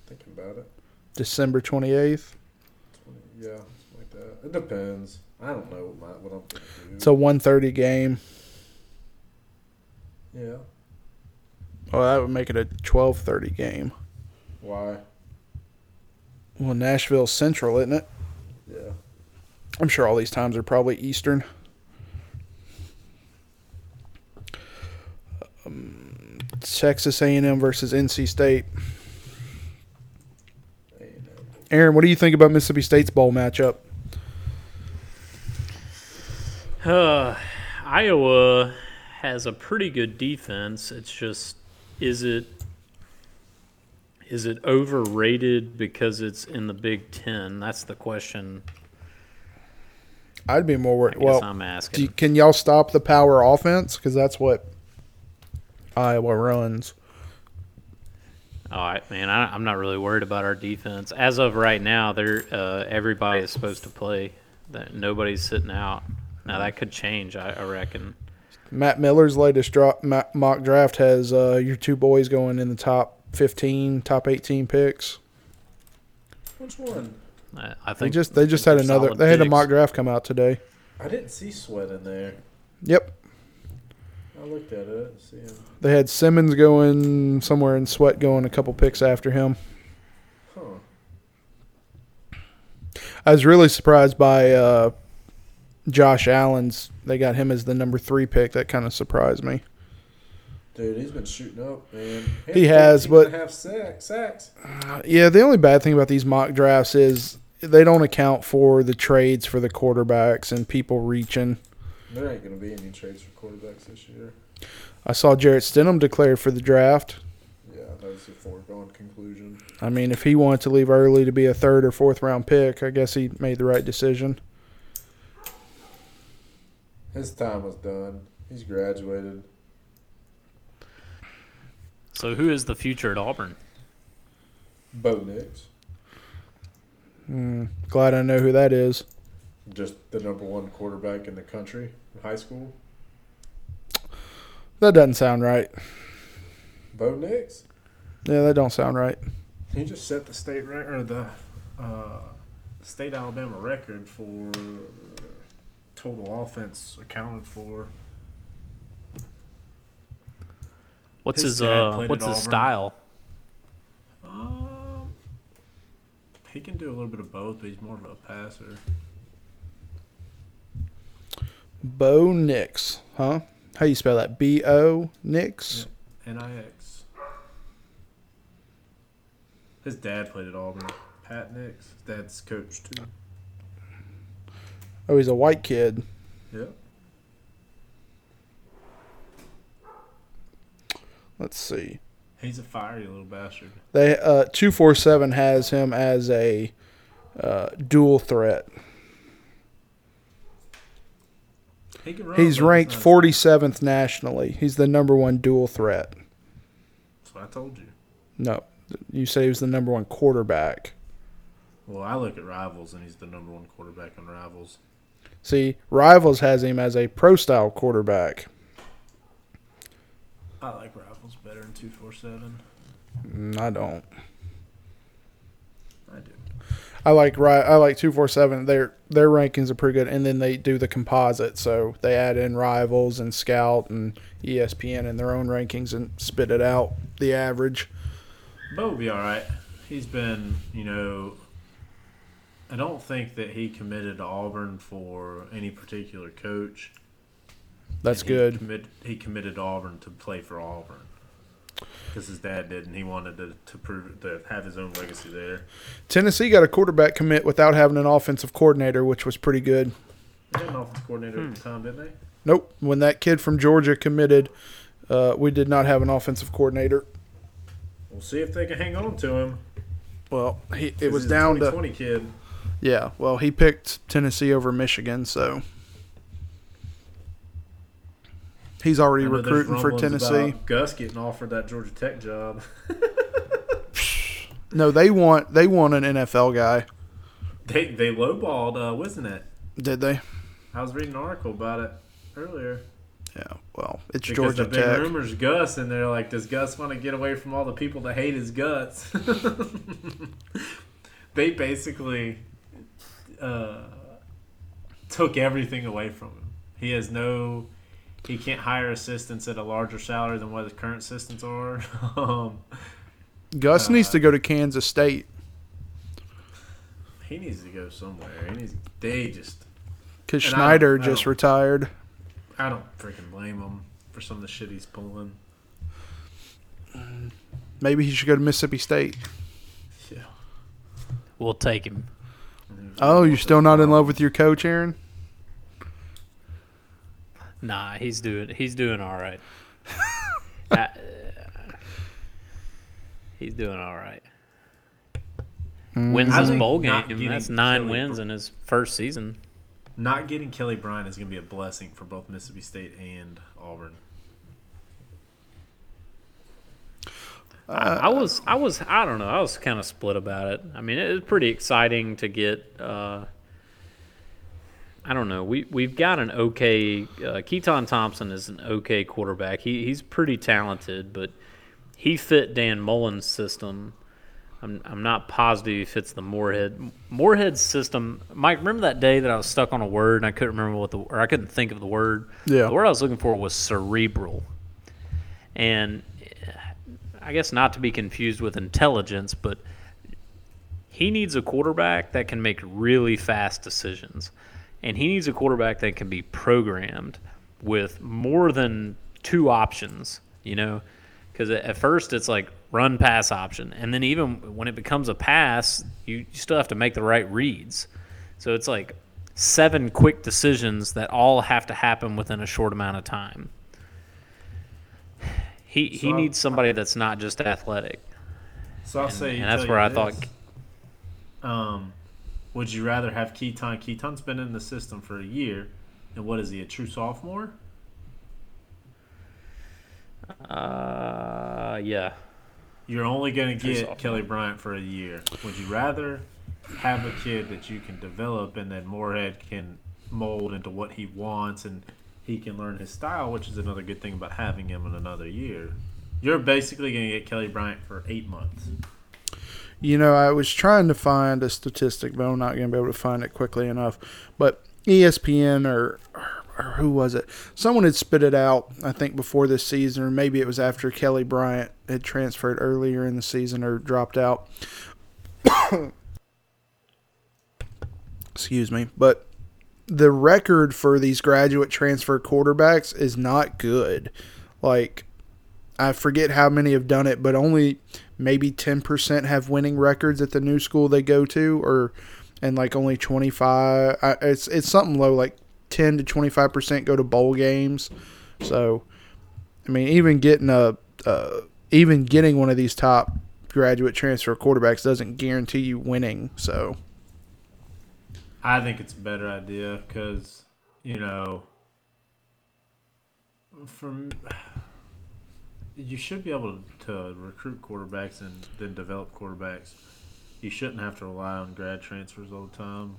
[SPEAKER 1] Thinking about it.
[SPEAKER 2] December twenty eighth?
[SPEAKER 1] Yeah, like that. It depends. I don't know what, my, what I'm going to do.
[SPEAKER 2] It's a one thirty game.
[SPEAKER 1] yeah.
[SPEAKER 2] Oh, that would make it a twelve thirty game.
[SPEAKER 1] Why?
[SPEAKER 2] Well, Nashville Central, isn't it?
[SPEAKER 1] Yeah.
[SPEAKER 2] I'm sure all these times are probably Eastern. Um, Texas A&M versus NC State. Aaron, what do you think about Mississippi State's bowl matchup?
[SPEAKER 3] Uh, Iowa has a pretty good defense. It's just, is it is it overrated because it's in the Big Ten? That's the question.
[SPEAKER 2] I'd be more worried. Well,
[SPEAKER 3] I'm asking.
[SPEAKER 2] you- can y'all stop the power offense? Because that's what Iowa runs.
[SPEAKER 3] All right, man. I, I'm not really worried about our defense as of right now. They're uh, everybody is supposed to play. That nobody's sitting out. Now that could change. I, I reckon.
[SPEAKER 2] Matt Miller's latest drop, mock draft has uh, your two boys going in the top 15, top 18 picks.
[SPEAKER 1] Which one?
[SPEAKER 3] I, I
[SPEAKER 2] They
[SPEAKER 3] think
[SPEAKER 2] just they just
[SPEAKER 3] they're
[SPEAKER 2] had another. They had a mock draft come out today.
[SPEAKER 1] I didn't see Sweat in there.
[SPEAKER 2] Yep,
[SPEAKER 1] I looked at it. See him.
[SPEAKER 2] they had Simmons going somewhere and Sweat going a couple picks after him.
[SPEAKER 1] Huh.
[SPEAKER 2] I was really surprised by uh, Josh Allen's. They got him as the number three pick. That kind of surprised me.
[SPEAKER 1] Dude, he's been shooting up, man.
[SPEAKER 2] He has, but-
[SPEAKER 1] half sacks. sacks.
[SPEAKER 2] Uh, yeah, the only bad thing about these mock drafts is they don't account for the trades for the quarterbacks and people reaching.
[SPEAKER 1] There ain't gonna be any trades for quarterbacks this year.
[SPEAKER 2] I saw Jarrett Stidham declare for the draft.
[SPEAKER 1] Yeah, that was a foregone conclusion.
[SPEAKER 2] I mean, if he wanted to leave early to be a third or fourth round pick, I guess he made the right decision.
[SPEAKER 1] His time was done. He's graduated.
[SPEAKER 3] So who is the future at Auburn?
[SPEAKER 1] Bo Nix,
[SPEAKER 2] Mm, glad I know who that is.
[SPEAKER 1] just the number one quarterback in the country in high school.
[SPEAKER 2] That doesn't sound right.
[SPEAKER 1] Bo Nix.
[SPEAKER 2] Yeah, that don't sound right.
[SPEAKER 1] He just set the state record, or the uh, state Alabama record for total offense accounted for.
[SPEAKER 3] What's
[SPEAKER 1] His
[SPEAKER 3] his, uh what's his style?
[SPEAKER 1] Um, he can do a little bit of both, but he's more of a passer.
[SPEAKER 2] Bo Nix, huh? How you spell that? B O Nix.
[SPEAKER 1] Nix. His dad played at Auburn. Pat Nix. His dad's coach too.
[SPEAKER 2] Oh, he's a white kid.
[SPEAKER 1] Yep.
[SPEAKER 2] Let's see.
[SPEAKER 1] He's a fiery little bastard.
[SPEAKER 2] They uh, two four seven has him as a uh, dual threat.
[SPEAKER 1] He can run,
[SPEAKER 2] He's ranked
[SPEAKER 1] it's not-
[SPEAKER 2] forty seventh nationally. He's the number one dual threat.
[SPEAKER 1] That's what I told you.
[SPEAKER 2] No, you say he was the number one quarterback.
[SPEAKER 1] Well, I look at rivals, and he's the number one quarterback on rivals.
[SPEAKER 2] See, Rivals has him as a pro style quarterback.
[SPEAKER 1] I like rivals better than two four seven.
[SPEAKER 2] Mm, I don't.
[SPEAKER 1] I
[SPEAKER 2] like Ri- I like two four seven. Their their rankings are pretty good, and then they do the composite, so they add in Rivals and Scout and ESPN in their own rankings and spit it out the average.
[SPEAKER 1] Bo will be all right. He's been, you know, I don't think that he committed to Auburn for any particular coach.
[SPEAKER 2] That's
[SPEAKER 1] he
[SPEAKER 2] good.
[SPEAKER 1] Commit, he committed to Auburn to play for Auburn because his dad did, and he wanted to, to prove to have his own legacy there.
[SPEAKER 2] Tennessee got a quarterback commit without having an offensive coordinator, which was pretty good.
[SPEAKER 1] They had an offensive coordinator at the time, didn't they?
[SPEAKER 2] Nope. When that kid from Georgia committed, uh, we did not have an offensive coordinator.
[SPEAKER 1] We'll see if they can hang on to him.
[SPEAKER 2] Well, he it
[SPEAKER 1] 'cause
[SPEAKER 2] was
[SPEAKER 1] he's a
[SPEAKER 2] down to
[SPEAKER 1] 2020 kid.
[SPEAKER 2] yeah. Well, he picked Tennessee over Michigan, so he's already
[SPEAKER 1] I know there's
[SPEAKER 2] recruiting for Tennessee.
[SPEAKER 1] about Gus getting offered that Georgia Tech job. <laughs>
[SPEAKER 2] No, they want they want an NFL guy.
[SPEAKER 1] They they lowballed, uh, wasn't it?
[SPEAKER 2] Did they?
[SPEAKER 1] I was reading an article about it earlier.
[SPEAKER 2] Yeah. Well, it's
[SPEAKER 1] Because
[SPEAKER 2] Georgia
[SPEAKER 1] the big
[SPEAKER 2] Tech.
[SPEAKER 1] rumors Gus, and they're like, does Gus want to get away from all the people that hate his guts? <laughs> they basically uh, took everything away from him. He has no, he can't hire assistants at a larger salary than what his current assistants are. <laughs> um,
[SPEAKER 2] Gus
[SPEAKER 1] uh,
[SPEAKER 2] needs to go to Kansas State
[SPEAKER 1] he needs to go somewhere. He needs, they just,
[SPEAKER 2] because
[SPEAKER 1] And I
[SPEAKER 2] Snyder
[SPEAKER 1] don't- I
[SPEAKER 2] just
[SPEAKER 1] don't-
[SPEAKER 2] retired.
[SPEAKER 1] I don't freaking blame him for some of the shit he's pulling.
[SPEAKER 2] Maybe he should go to Mississippi State.
[SPEAKER 1] Yeah.
[SPEAKER 3] We'll take him.
[SPEAKER 2] Oh, you're still not in love with your coach, Aaron?
[SPEAKER 3] Nah, he's doing he's doing all right. <laughs> Uh, he's doing all right. Wins his bowl game.
[SPEAKER 1] getting
[SPEAKER 3] That's nine
[SPEAKER 1] Kelly
[SPEAKER 3] wins
[SPEAKER 1] Br-
[SPEAKER 3] in his first season.
[SPEAKER 1] Not getting Kelly Bryant is going to be a blessing for both Mississippi State and Auburn.
[SPEAKER 3] I, I was I was I don't know I was kind of split about it. I mean, it was pretty exciting to get. Uh, I don't know. We we've got an okay. Uh, Keaton Thompson is an okay quarterback. He he's pretty talented, but he fit Dan Mullen's system. I'm I'm not positive he fits the Moorhead Moorhead system. Mike, remember that day that I was stuck on a word and I couldn't remember what the or I couldn't think of the word.
[SPEAKER 2] Yeah.
[SPEAKER 3] The word I was looking for was cerebral, and I guess not to be confused with intelligence, but he needs a quarterback that can make really fast decisions. And he needs a quarterback that can be programmed with more than two options, you know? Because at first it's like run pass option. And then even when it becomes a pass, you, you still have to make the right reads. So it's like seven quick decisions that all have to happen within a short amount of time. He, he
[SPEAKER 1] So-
[SPEAKER 3] needs somebody that's not just athletic.
[SPEAKER 1] So I'll
[SPEAKER 3] And-
[SPEAKER 1] say,
[SPEAKER 3] and that's where I thought.
[SPEAKER 1] Um, would you rather have Keaton? Keaton's been in the system for a year, and what is he? A true sophomore?
[SPEAKER 3] Uh, yeah.
[SPEAKER 1] You're only going to get
[SPEAKER 3] sophomore.
[SPEAKER 1] Kelly Bryant for a year. Would you rather have a kid that you can develop and then Moorhead can mold into what he wants and he can learn his style, which is another good thing about having him in another year? You're basically going to get Kelly Bryant for eight months.
[SPEAKER 2] You know, I was trying to find a statistic, but I'm not going to be able to find it quickly enough. But ESPN or, or who was it? Someone had spit it out, I think, before this season, or maybe it was after Kelly Bryant had transferred earlier in the season or dropped out. <coughs> Excuse me. But the record for these graduate transfer quarterbacks is not good. Like, I forget how many have done it, but only maybe 10% have winning records at the new school they go to or and like only 25 I, it's it's something low like 10 to 25% go to bowl games. So I mean even getting a uh, even getting one of these top graduate transfer quarterbacks doesn't guarantee you winning. So
[SPEAKER 1] I think it's a better idea because you know, from you should be able to recruit quarterbacks and then develop quarterbacks. You shouldn't have to rely on grad transfers all the time.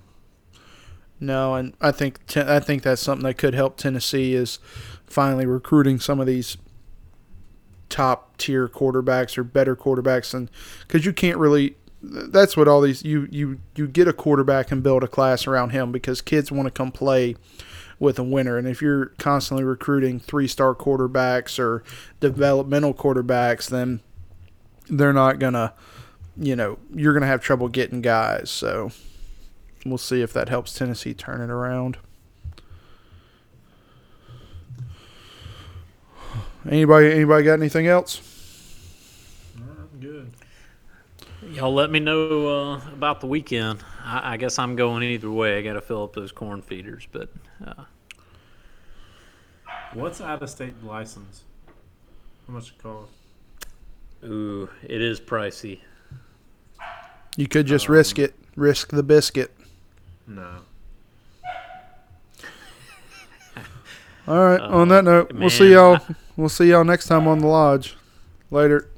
[SPEAKER 2] No, and I think I think that's something that could help Tennessee is finally recruiting some of these top tier quarterbacks or better quarterbacks, and because you can't really. That's what all these you you you get a quarterback and build a class around him because kids want to come play with a winner. And if you're constantly recruiting three star quarterbacks or developmental quarterbacks, then they're not gonna, you know, you're gonna have trouble getting guys. So we'll see if that helps Tennessee turn it around. Anybody anybody got anything else?
[SPEAKER 1] I'm good.
[SPEAKER 3] Y'all let me know uh, about the weekend. I, I, guess I'm going either way. I got to fill up those corn feeders, but. Uh,
[SPEAKER 1] What's out of state license? How much it cost?
[SPEAKER 3] Ooh, it is pricey.
[SPEAKER 2] You could just um, risk it. Risk the biscuit.
[SPEAKER 1] No.
[SPEAKER 2] All right. Uh, on that note, man, we'll see y'all. We'll see y'all next time on the lodge. Later.